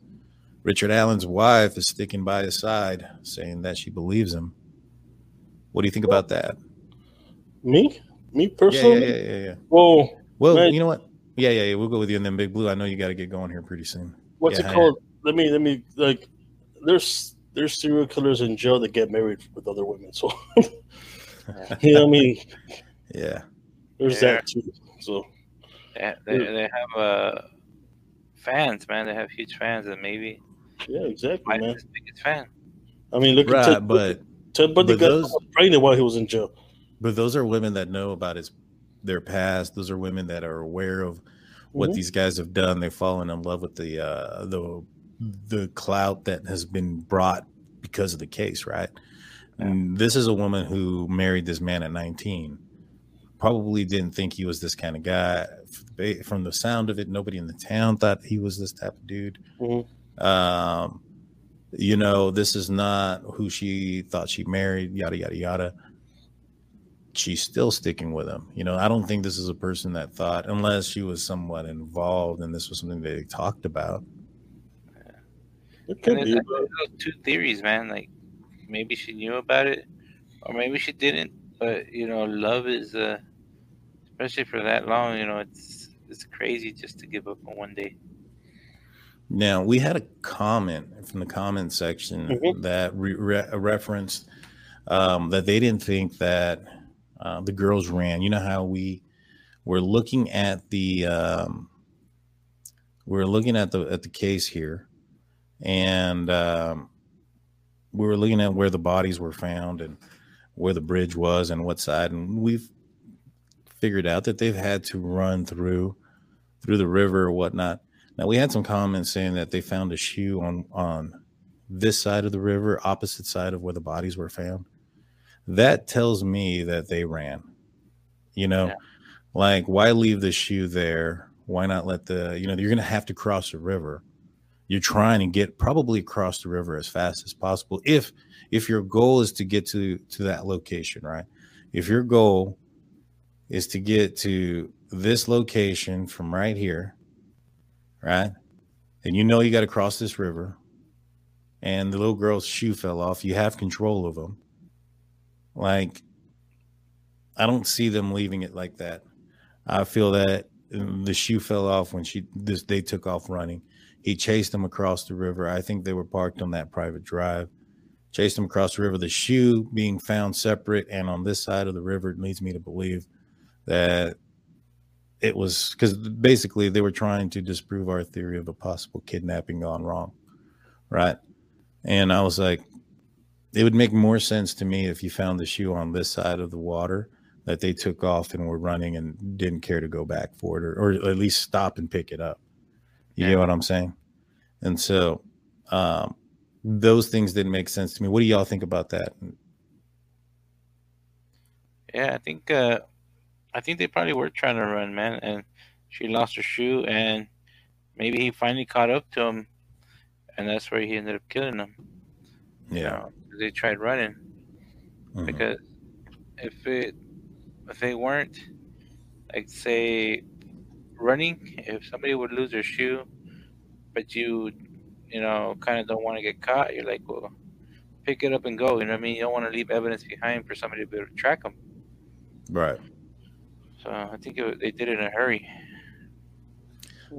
Richard Allen's wife is sticking by his side, saying that she believes him. What do you think about that? Me? Me personally? Yeah, yeah, yeah, yeah. yeah. Well, well, man, you know what? Yeah, yeah, yeah. We'll go with you and then Big Blue. I know you got to get going here pretty soon. What's yeah, it called? Let me, let me, like, there's there's serial killers in jail that get married with other women. So, you know what I mean? Yeah. There's yeah. that too. So, yeah, they, they have uh, fans, man. They have huge fans, and maybe yeah, exactly, man. Biggest fan. I mean, look right, at Ted, but Ted Bundy got those, pregnant while he was in jail. but those are women that know about his their past. Those are women that are aware of what Mhm. these guys have done. They've fallen in love with the uh, the the clout that has been brought because of the case, right? And this is a woman who married this man at 19. Probably didn't think he was this kind of guy. From the sound of it, nobody in the town thought he was this type of dude. Mhm. Um, you know, this is not who she thought she married, yada, yada, yada. She's still sticking with him. You know, I don't think this is a person that thought, unless she was somewhat involved and this was something they talked about. It could be. those two theories, man. Like maybe she knew about it, or maybe she didn't. But you know, love is, uh, especially for that long. You know, it's it's crazy just to give up on one day. Now, we had a comment from the comment section Mhm. that re- re- referenced um, that they didn't think that uh, the girls ran. You know how we were looking at the um, we're looking at the at the case here, and um, we were looking at where the bodies were found and where the bridge was and what side, and we've figured out that they've had to run through through the river or whatnot. Now we had some comments saying that they found a shoe on on this side of the river, opposite side of where the bodies were found. That tells me that they ran. You know, Yeah. like why leave the shoe there? Why not let the you know you're gonna have to cross the river. You're trying to get probably across the river as fast as possible. If if your goal is to get to to that location, right? If your goal is to get to this location from right here, right? And you know you got to cross this river, and the little girl's shoe fell off. You have control of them. Like, I don't see them leaving it like that. I feel that the shoe fell off when she this they took off running. He chased them across the river. I think they were parked on that private drive. Chased them across the river. The shoe being found separate and on this side of the river leads me to believe that it was because basically they were trying to disprove our theory of a possible kidnapping gone wrong, right? And I was like, it would make more sense to me if you found the shoe on this side of the water that they took off and were running and didn't care to go back for it or, or at least stop and pick it up. You Yeah. get what I'm saying? And so um, those things didn't make sense to me. What do y'all think about that? Yeah, I think uh, I think they probably were trying to run, man, and she lost her shoe, and maybe he finally caught up to him, and that's where he ended up killing him. you Yeah. they tried running Mhm. because if it if they weren't like say running, if somebody would lose their shoe, but you you know kind of don't want to get caught, you're like, well, pick it up and go. You know what I mean? You don't want to leave evidence behind for somebody to be able to track them. Right. So I think it, they did it in a hurry.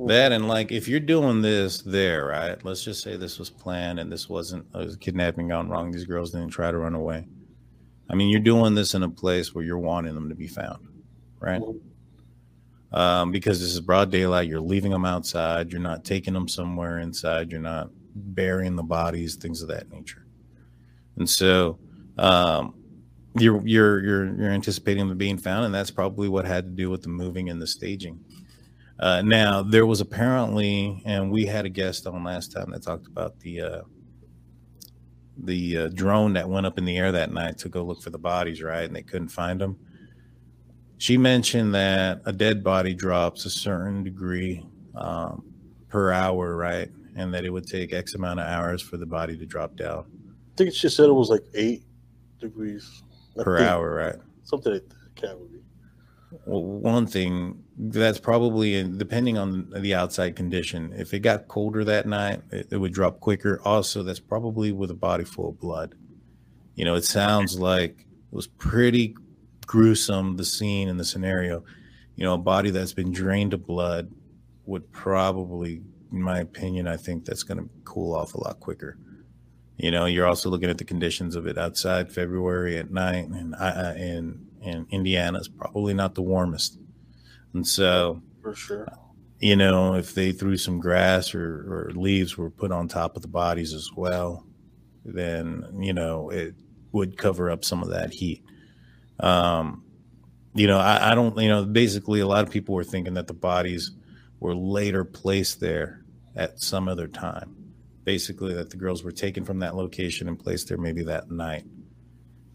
That and like if you're doing this there, right? Let's just say this was planned and this wasn't a kidnapping gone wrong. These girls didn't try to run away. I mean, you're doing this in a place where you're wanting them to be found, right? Um, because this is broad daylight. You're leaving them outside. You're not taking them somewhere inside. You're not burying the bodies, things of that nature. And so, um, you're you're you're you're anticipating them being found, and that's probably what had to do with the moving and the staging. Uh, now there was apparently, and we had a guest on last time that talked about the uh, the uh, drone that went up in the air that night to go look for the bodies, right? And they couldn't find them. She mentioned that a dead body drops a certain degree um, per hour, right? And that it would take X amount of hours for the body to drop down I think she said it was like eight degrees I per think. hour, right? Something like that. Can't. Well, one thing that's probably in, depending on the outside condition. If it got colder that night, it, it would drop quicker. Also, that's probably with a body full of blood. You know, it sounds like it was pretty gruesome. The scene and the scenario. You know, a body that's been drained of blood would probably, in my opinion, I think that's going to cool off a lot quicker. You know, you're also looking at the conditions of it outside February at night, and uh, in in Indiana is probably not the warmest. And so, For sure. you know, if they threw some grass or, or leaves were put on top of the bodies as well, then, you know, it would cover up some of that heat. Um, you know, I, I don't, you know, basically a lot of people were thinking that the bodies were later placed there at some other time. Basically, that the girls were taken from that location and placed there maybe that night.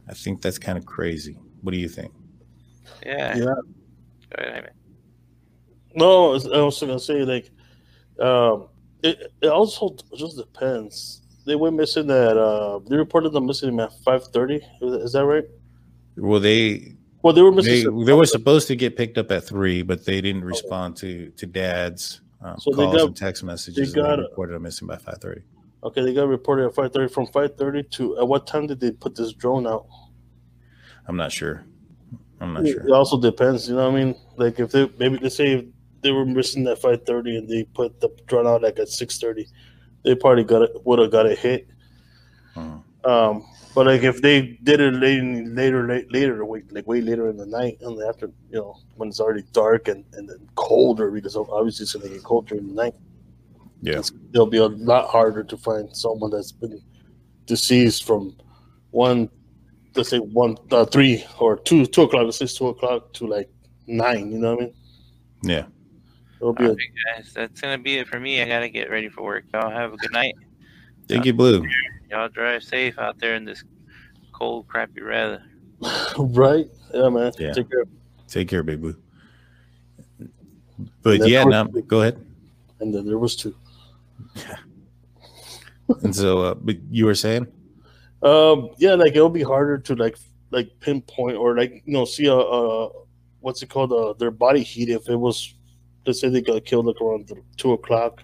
I think that's kind of crazy. What do you think? Yeah. Yeah. Go ahead, Jaime. No, I was I was gonna say like, um, it, it also just depends. They went missing at uh, they reported them missing at five thirty. Is that right? Well, they Well, they were missing. they they were supposed to get picked up at three, but they didn't respond to to dad's um, So they calls got- and text messages. they and they got- reported them missing by five thirty. Okay, they got reported at five thirty. From five thirty to at what time did they put this drone out? I'm not sure. I'm not It sure. it also depends. You know what I mean? Like if they maybe they say they were missing at five thirty and they put the drone out like at six thirty, they probably got it would have got it hit. Mhm. Um, but like if they did it later, later, late, later, like, like way later in the night, and after you know when it's already dark and and then colder because obviously it's gonna get colder in the night. Yeah. it'll be a lot harder to find someone that's been deceased from one, let's say one, uh, three or two, two o'clock. Let's say two o'clock to like nine. You know what I mean? Yeah. It'll be All a, right, guys, that's gonna be it for me. I gotta get ready for work. Y'all have a good night. Thank you, Blue. Y'all drive safe out there in this cold, crappy weather. right. Yeah, man. Yeah. Take care. Take care, Big Blue. But yeah, what- now go ahead. And then there was two. Yeah. And so, uh, but you were saying, Um, yeah, like it'll be harder to like like pinpoint or like you know see a, a what's it called uh, their body heat if it was let's say they got killed like around two o'clock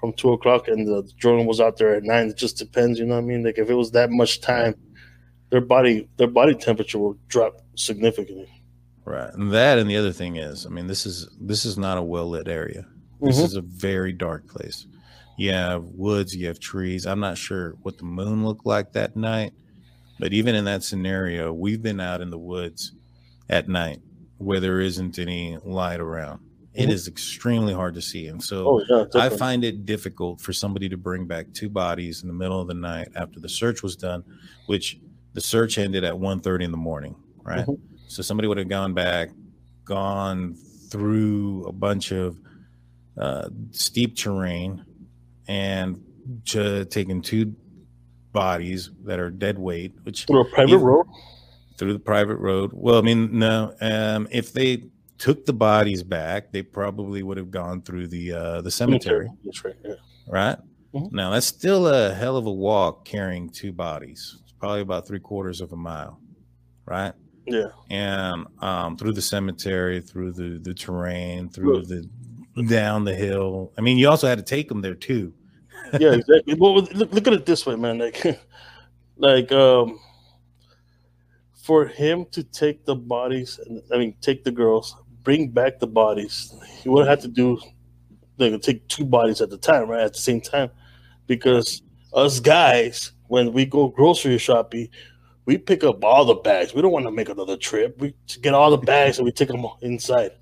from two o'clock and the drone was out there at nine. It just depends, you know what I mean? Like if it was that much time, their body their body temperature will drop significantly. right? And that, and the other thing is, I mean, this is this is not a well lit area. This Mhm. is a very dark place. You have woods, you have trees. I'm not sure what the moon looked like that night, but even in that scenario, we've been out in the woods at night where there isn't any light around. It Mhm. extremely hard to see, and so Oh yeah, I find it difficult for somebody to bring back two bodies in the middle of the night after the search was done, which the search ended at 1.30 in the morning, right? Mhm. So somebody would have gone back, gone through a bunch of uh, steep terrain, and j- taken two bodies that are dead weight, which through a private Even- road. through the private road. Well, I mean, no. Um, if they took the bodies back, they probably would have gone through the uh, the cemetery, That's right. Yeah. right? Mhm. Now that's still a hell of a walk carrying two bodies. It's probably about three quarters of a mile, right? Yeah. And um, through the cemetery, through the the terrain, through the down the hill. I mean, you also had to take them there too. yeah, exactly. Well, look, look at it this way, man. Like, like um, for him to take the bodies, I mean, take the girls, bring back the bodies, he would have to do like take two bodies at the time, right? At the same time, because us guys, when we go grocery shopping, we pick up all the bags. We don't want to make another trip. We get all the bags and we take them inside.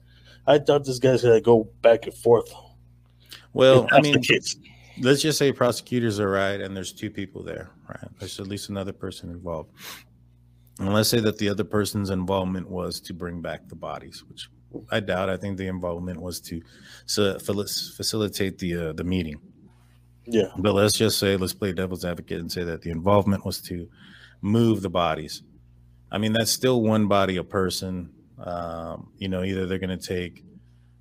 I thought this guy's gonna go back and forth. Well, I mean, let's just say prosecutors are right and there's two people there right there's at least another person involved and let's say that the other person's involvement was to bring back the bodies which i doubt i think the involvement was to so, facilitate the uh, the meeting yeah, but let's just say let's play devil's advocate and say that the involvement was to move the bodies i mean that's still one body a person um, you know either they're going to take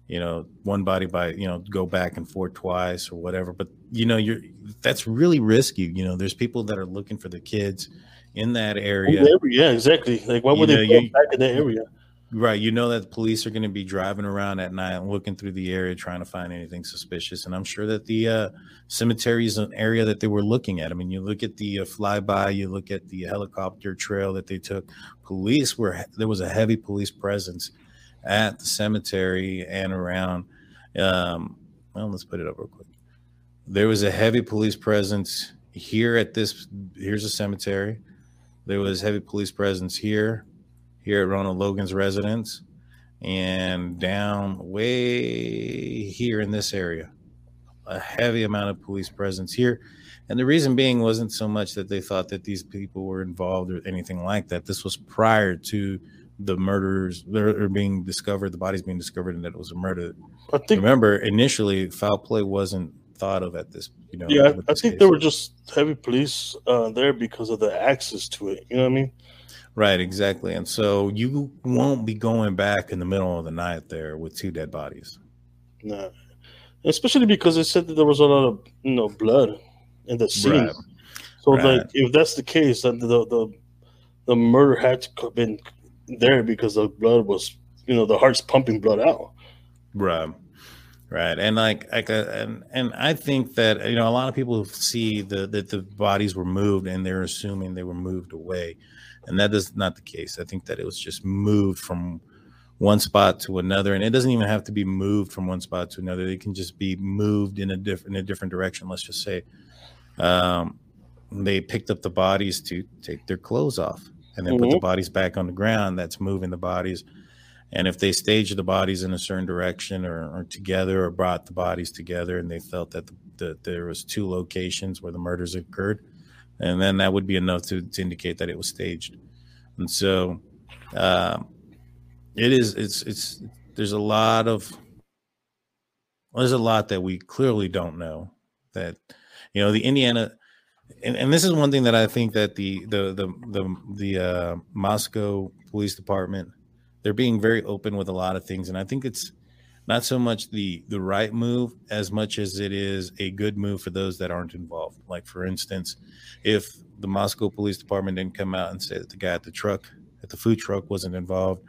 you know one body by you know go back and forth twice or whatever but you know you're that's really risky you know there's people that are looking for the kids in that area Yeah, exactly. Like, why You would know, they go back in that area? Right you know that the police are going to be driving around at night looking through the area trying to find anything suspicious and i'm sure that the uh, cemetery is an area that they were looking at. I mean you look at the uh, flyby you look at the helicopter trail that they took. Police were there was a heavy police presence at the cemetery and around um well let's put it up real quick. There was a heavy police presence here at this here's a cemetery. There was heavy police presence here here at ronald logan's residence and down way here in this area a heavy amount of police presence here and the reason being wasn't so much that they thought that these people were involved or anything like that this was prior to the murders they're, being discovered, the bodies being discovered, and that it was a murder. I think. Remember, initially, foul play wasn't thought of at this. You know, Yeah, I think case. there were just heavy police uh, there because of the access to it. You know what I mean? Right, exactly. And so you won't be going back in the middle of the night there with two dead bodies. Nah. Especially because they said that there was a lot of you know blood in the scene. Right. So Right. like if that's the case, then the the the murder had to have been there because the blood was you know the heart's pumping blood out. Right. Right. And like, like, uh, and, and I think that, you know, a lot of people see the, that the bodies were moved and they're assuming they were moved away. And that is not the case. I think that it was just moved from one spot to another. And it doesn't even have to be moved from one spot to another. It can just be moved in a different, in a different direction. Let's just say, um, they picked up the bodies to take their clothes off and then put the Mhm. bodies back on the ground. That's moving the bodies. And if they staged the bodies in a certain direction or, or together or brought the bodies together and they felt that, the, that there was two locations where the murders occurred, and then that would be enough to, to indicate that it was staged. And so um, it is, it's, it's, there's a lot of, there's a lot that we clearly don't know that, you know, the Indiana, and, and this is one thing that I think that the, the, the, the, the uh, Moscow police department, they're being very open with a lot of things and i think it's not so much the the right move as much as it is a good move for those that aren't involved. Like for instance if the moscow police department didn't come out and say that the guy at the truck at the food truck wasn't involved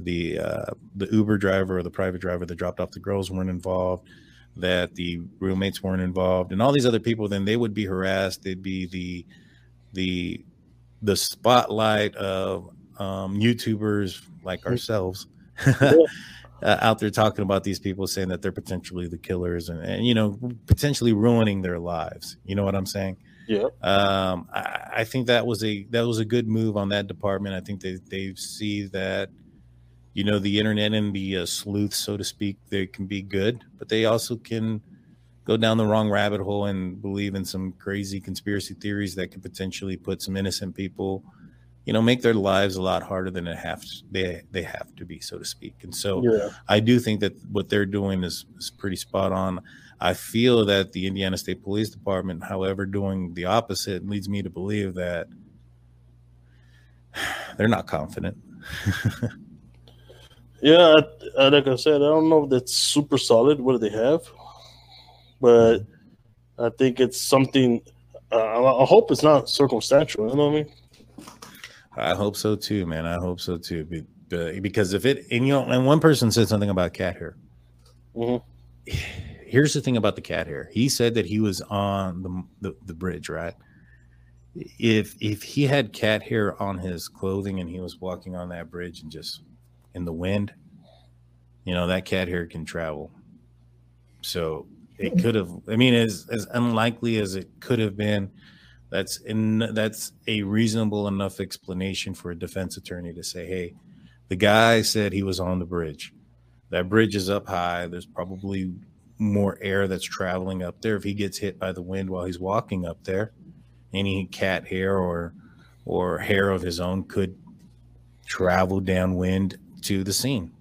the uh, the uber driver or the private driver that dropped off the girls weren't involved that the roommates weren't involved and all these other people then they would be harassed. They'd be the the the spotlight of um, YouTubers like ourselves uh, out there talking about these people, saying that they're potentially the killers and, and you know potentially ruining their lives. You know what I'm saying? Yeah. Um, I, I think that was a that was a good move on that department. I think they they see that you know the internet and the uh, sleuths, so to speak, they can be good, but they also can go down the wrong rabbit hole and believe in some crazy conspiracy theories that could potentially put some innocent people you know make their lives a lot harder than it have they they have to be so to speak and so Yeah. i do think that what they're doing is, is pretty spot on i feel that the indiana state police department however doing the opposite leads me to believe that they're not confident Yeah, I- I- like I said, I don't know if that's super solid. What do they have? But I think it's something. Uh, I hope it's not circumstantial. You know what I mean? I hope so too, man. I hope so too. Be- be- Because if it, and you know, and one person said something about cat hair. Mhm. Here's the thing about the cat hair. He said that he was on the, the the bridge, right? If if he had cat hair on his clothing and he was walking on that bridge and just in the wind, you know, that cat hair can travel. So it could have. I mean, as as unlikely as it could have been, that's in that's a reasonable enough explanation for a defense attorney to say, "Hey, the guy said he was on the bridge. That bridge is up high. There's probably more air that's traveling up there. If he gets hit by the wind while he's walking up there, any cat hair or or hair of his own could travel downwind to the scene.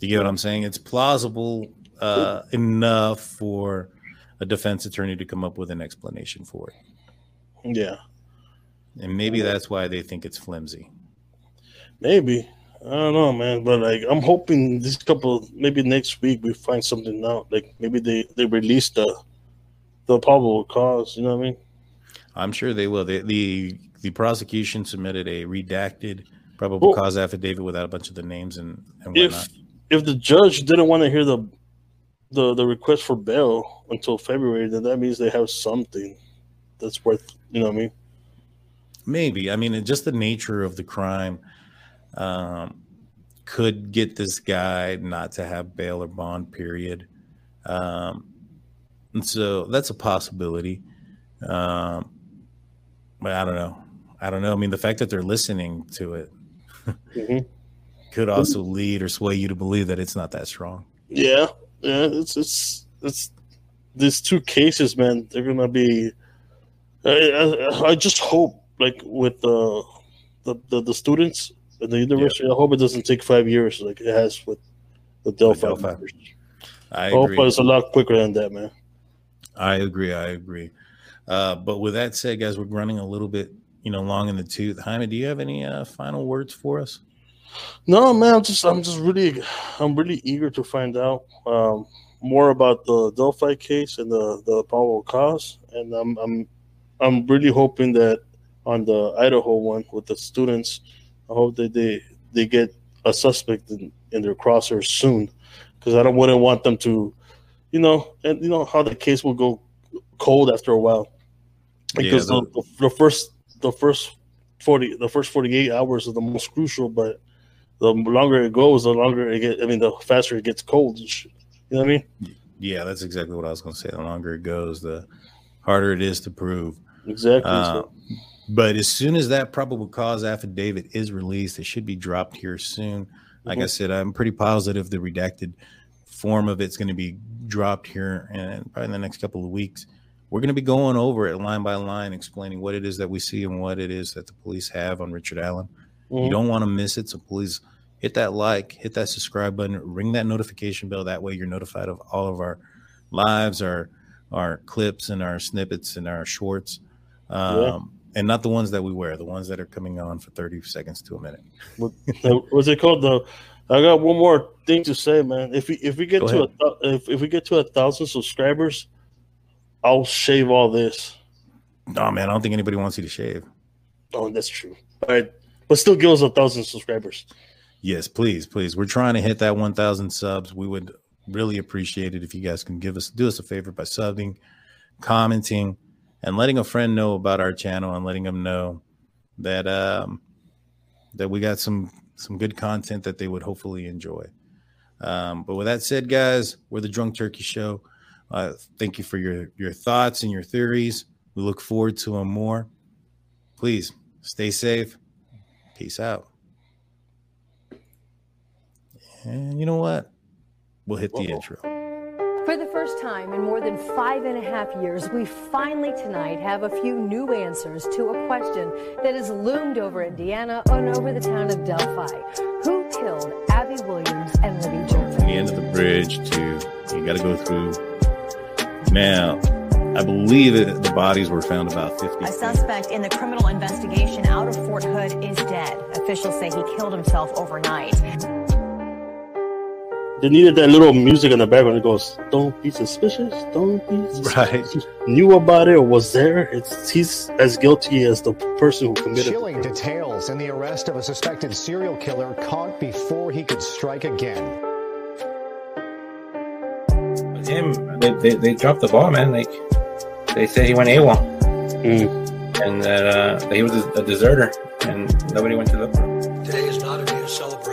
You get what I'm saying? It's plausible uh, enough for a defense attorney to come up with an explanation for it. Yeah, And maybe that's why they think it's flimsy. maybe. I don't know, man. But like, I'm hoping this couple, maybe next week, we find something out. Like maybe they they release the the probable cause. You know what I mean? I'm sure they will. The the, the prosecution submitted a redacted probable Well- cause affidavit without a bunch of the names and, and whatnot. If if the judge didn't want to hear the the the request for bail until February, then that means they have something that's worth. You know what I mean? Maybe. I mean, just the nature of the crime um, could get this guy not to have bail or bond, period. Um, and so that's a possibility. Um, but I don't know. I don't know. I mean, the fact that they're listening to it Mhm. could also lead or sway you to believe that it's not that strong. Yeah, yeah. It's it's it's these two cases, man. They're gonna be. I, I, I just hope, like with the the, the, the students at the university. I hope it doesn't take five years like it has with the Delphi. Delphi. members. I I hope it's a lot quicker than that, man. I agree. I agree. Uh, but with that said, guys, we're running a little bit, you know, long in the tooth. Jaime, do you have any uh, final words for us? No, man, I'm just I'm just really I'm really eager to find out um, more about the Delphi case and the the probable cause, and I'm I'm I'm really hoping that on the Idaho one with the students, I hope that they they get a suspect in, in their crosshairs soon, because I don't wouldn't want them to, you know, and you know how the case will go cold after a while, because Yeah, the, the, the first the first forty the first forty eight hours are the most crucial, but the longer it goes, the longer it get. I mean, the faster it gets cold. You know what I mean? Yeah, that's exactly what I was going to say. The longer it goes, the harder it is to prove. Exactly. Uh, but as soon as that probable cause affidavit is released, it should be dropped here soon. Like I Mhm. said, I'm pretty positive the redacted form of it's going to be dropped here and probably in the next couple of weeks. We're going to be going over it line by line, explaining what it is that we see and what it is that the police have on Richard Allen. You mhm. don't want to miss it. So please hit that like, hit that subscribe button, ring that notification bell. That way you're notified of all of our lives, our our clips and our snippets and our shorts. Um, and not the ones that we wear, the ones that are coming on for 30 seconds to a minute. What's it called? though? I got one more thing to say, man. If we if we get Go to a thou- if, if we get to a thousand subscribers, I'll shave all this. No, man, I don't think anybody wants you to shave. Oh, that's true. All right, but still give us a thousand subscribers. Yes, please, please. We're trying to hit that 1,000 subs. We would really appreciate it if you guys can give us do us a favor by subbing, commenting, and letting a friend know about our channel and letting them know that um, that we got some some good content that they would hopefully enjoy. Um, but with that said, guys, we're the Drunk Turkey Show. Uh, thank you for your your thoughts and your theories. We look forward to them more. Please stay safe. Peace out. And you know what? We'll hit the Uh-oh. intro. For the first time in more than five and a half years, we finally tonight have a few new answers to a question that has loomed over Indiana and over the town of Delphi. Who killed Abby Williams and Libby From the end of the bridge to you got to go through. Now, I believe it, the bodies were found about 50. A suspect in the criminal investigation out of Fort Hood is dead. Officials say he killed himself overnight. They needed that little music in the background. It goes, "Don't be suspicious. Don't be suspicious." Right. Knew about it or was there. It's he's as guilty as the person who committed. the Chilling crime. details in the arrest of a suspected serial killer caught before he could strike again. With him, they, they, they dropped the ball, man. Like they said, he went AWOL, Mm. and that, uh, that he was a, a deserter, and nobody went to look for him. Today is not a day to celebrate.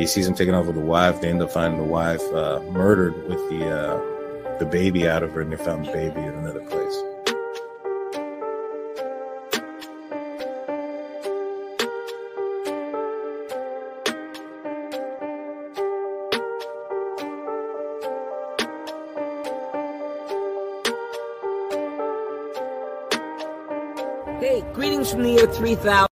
He sees him taking off with the wife. They end up finding the wife uh, murdered with the uh, the baby out of her, and they found the baby in another place. Hey, greetings from the year 3000.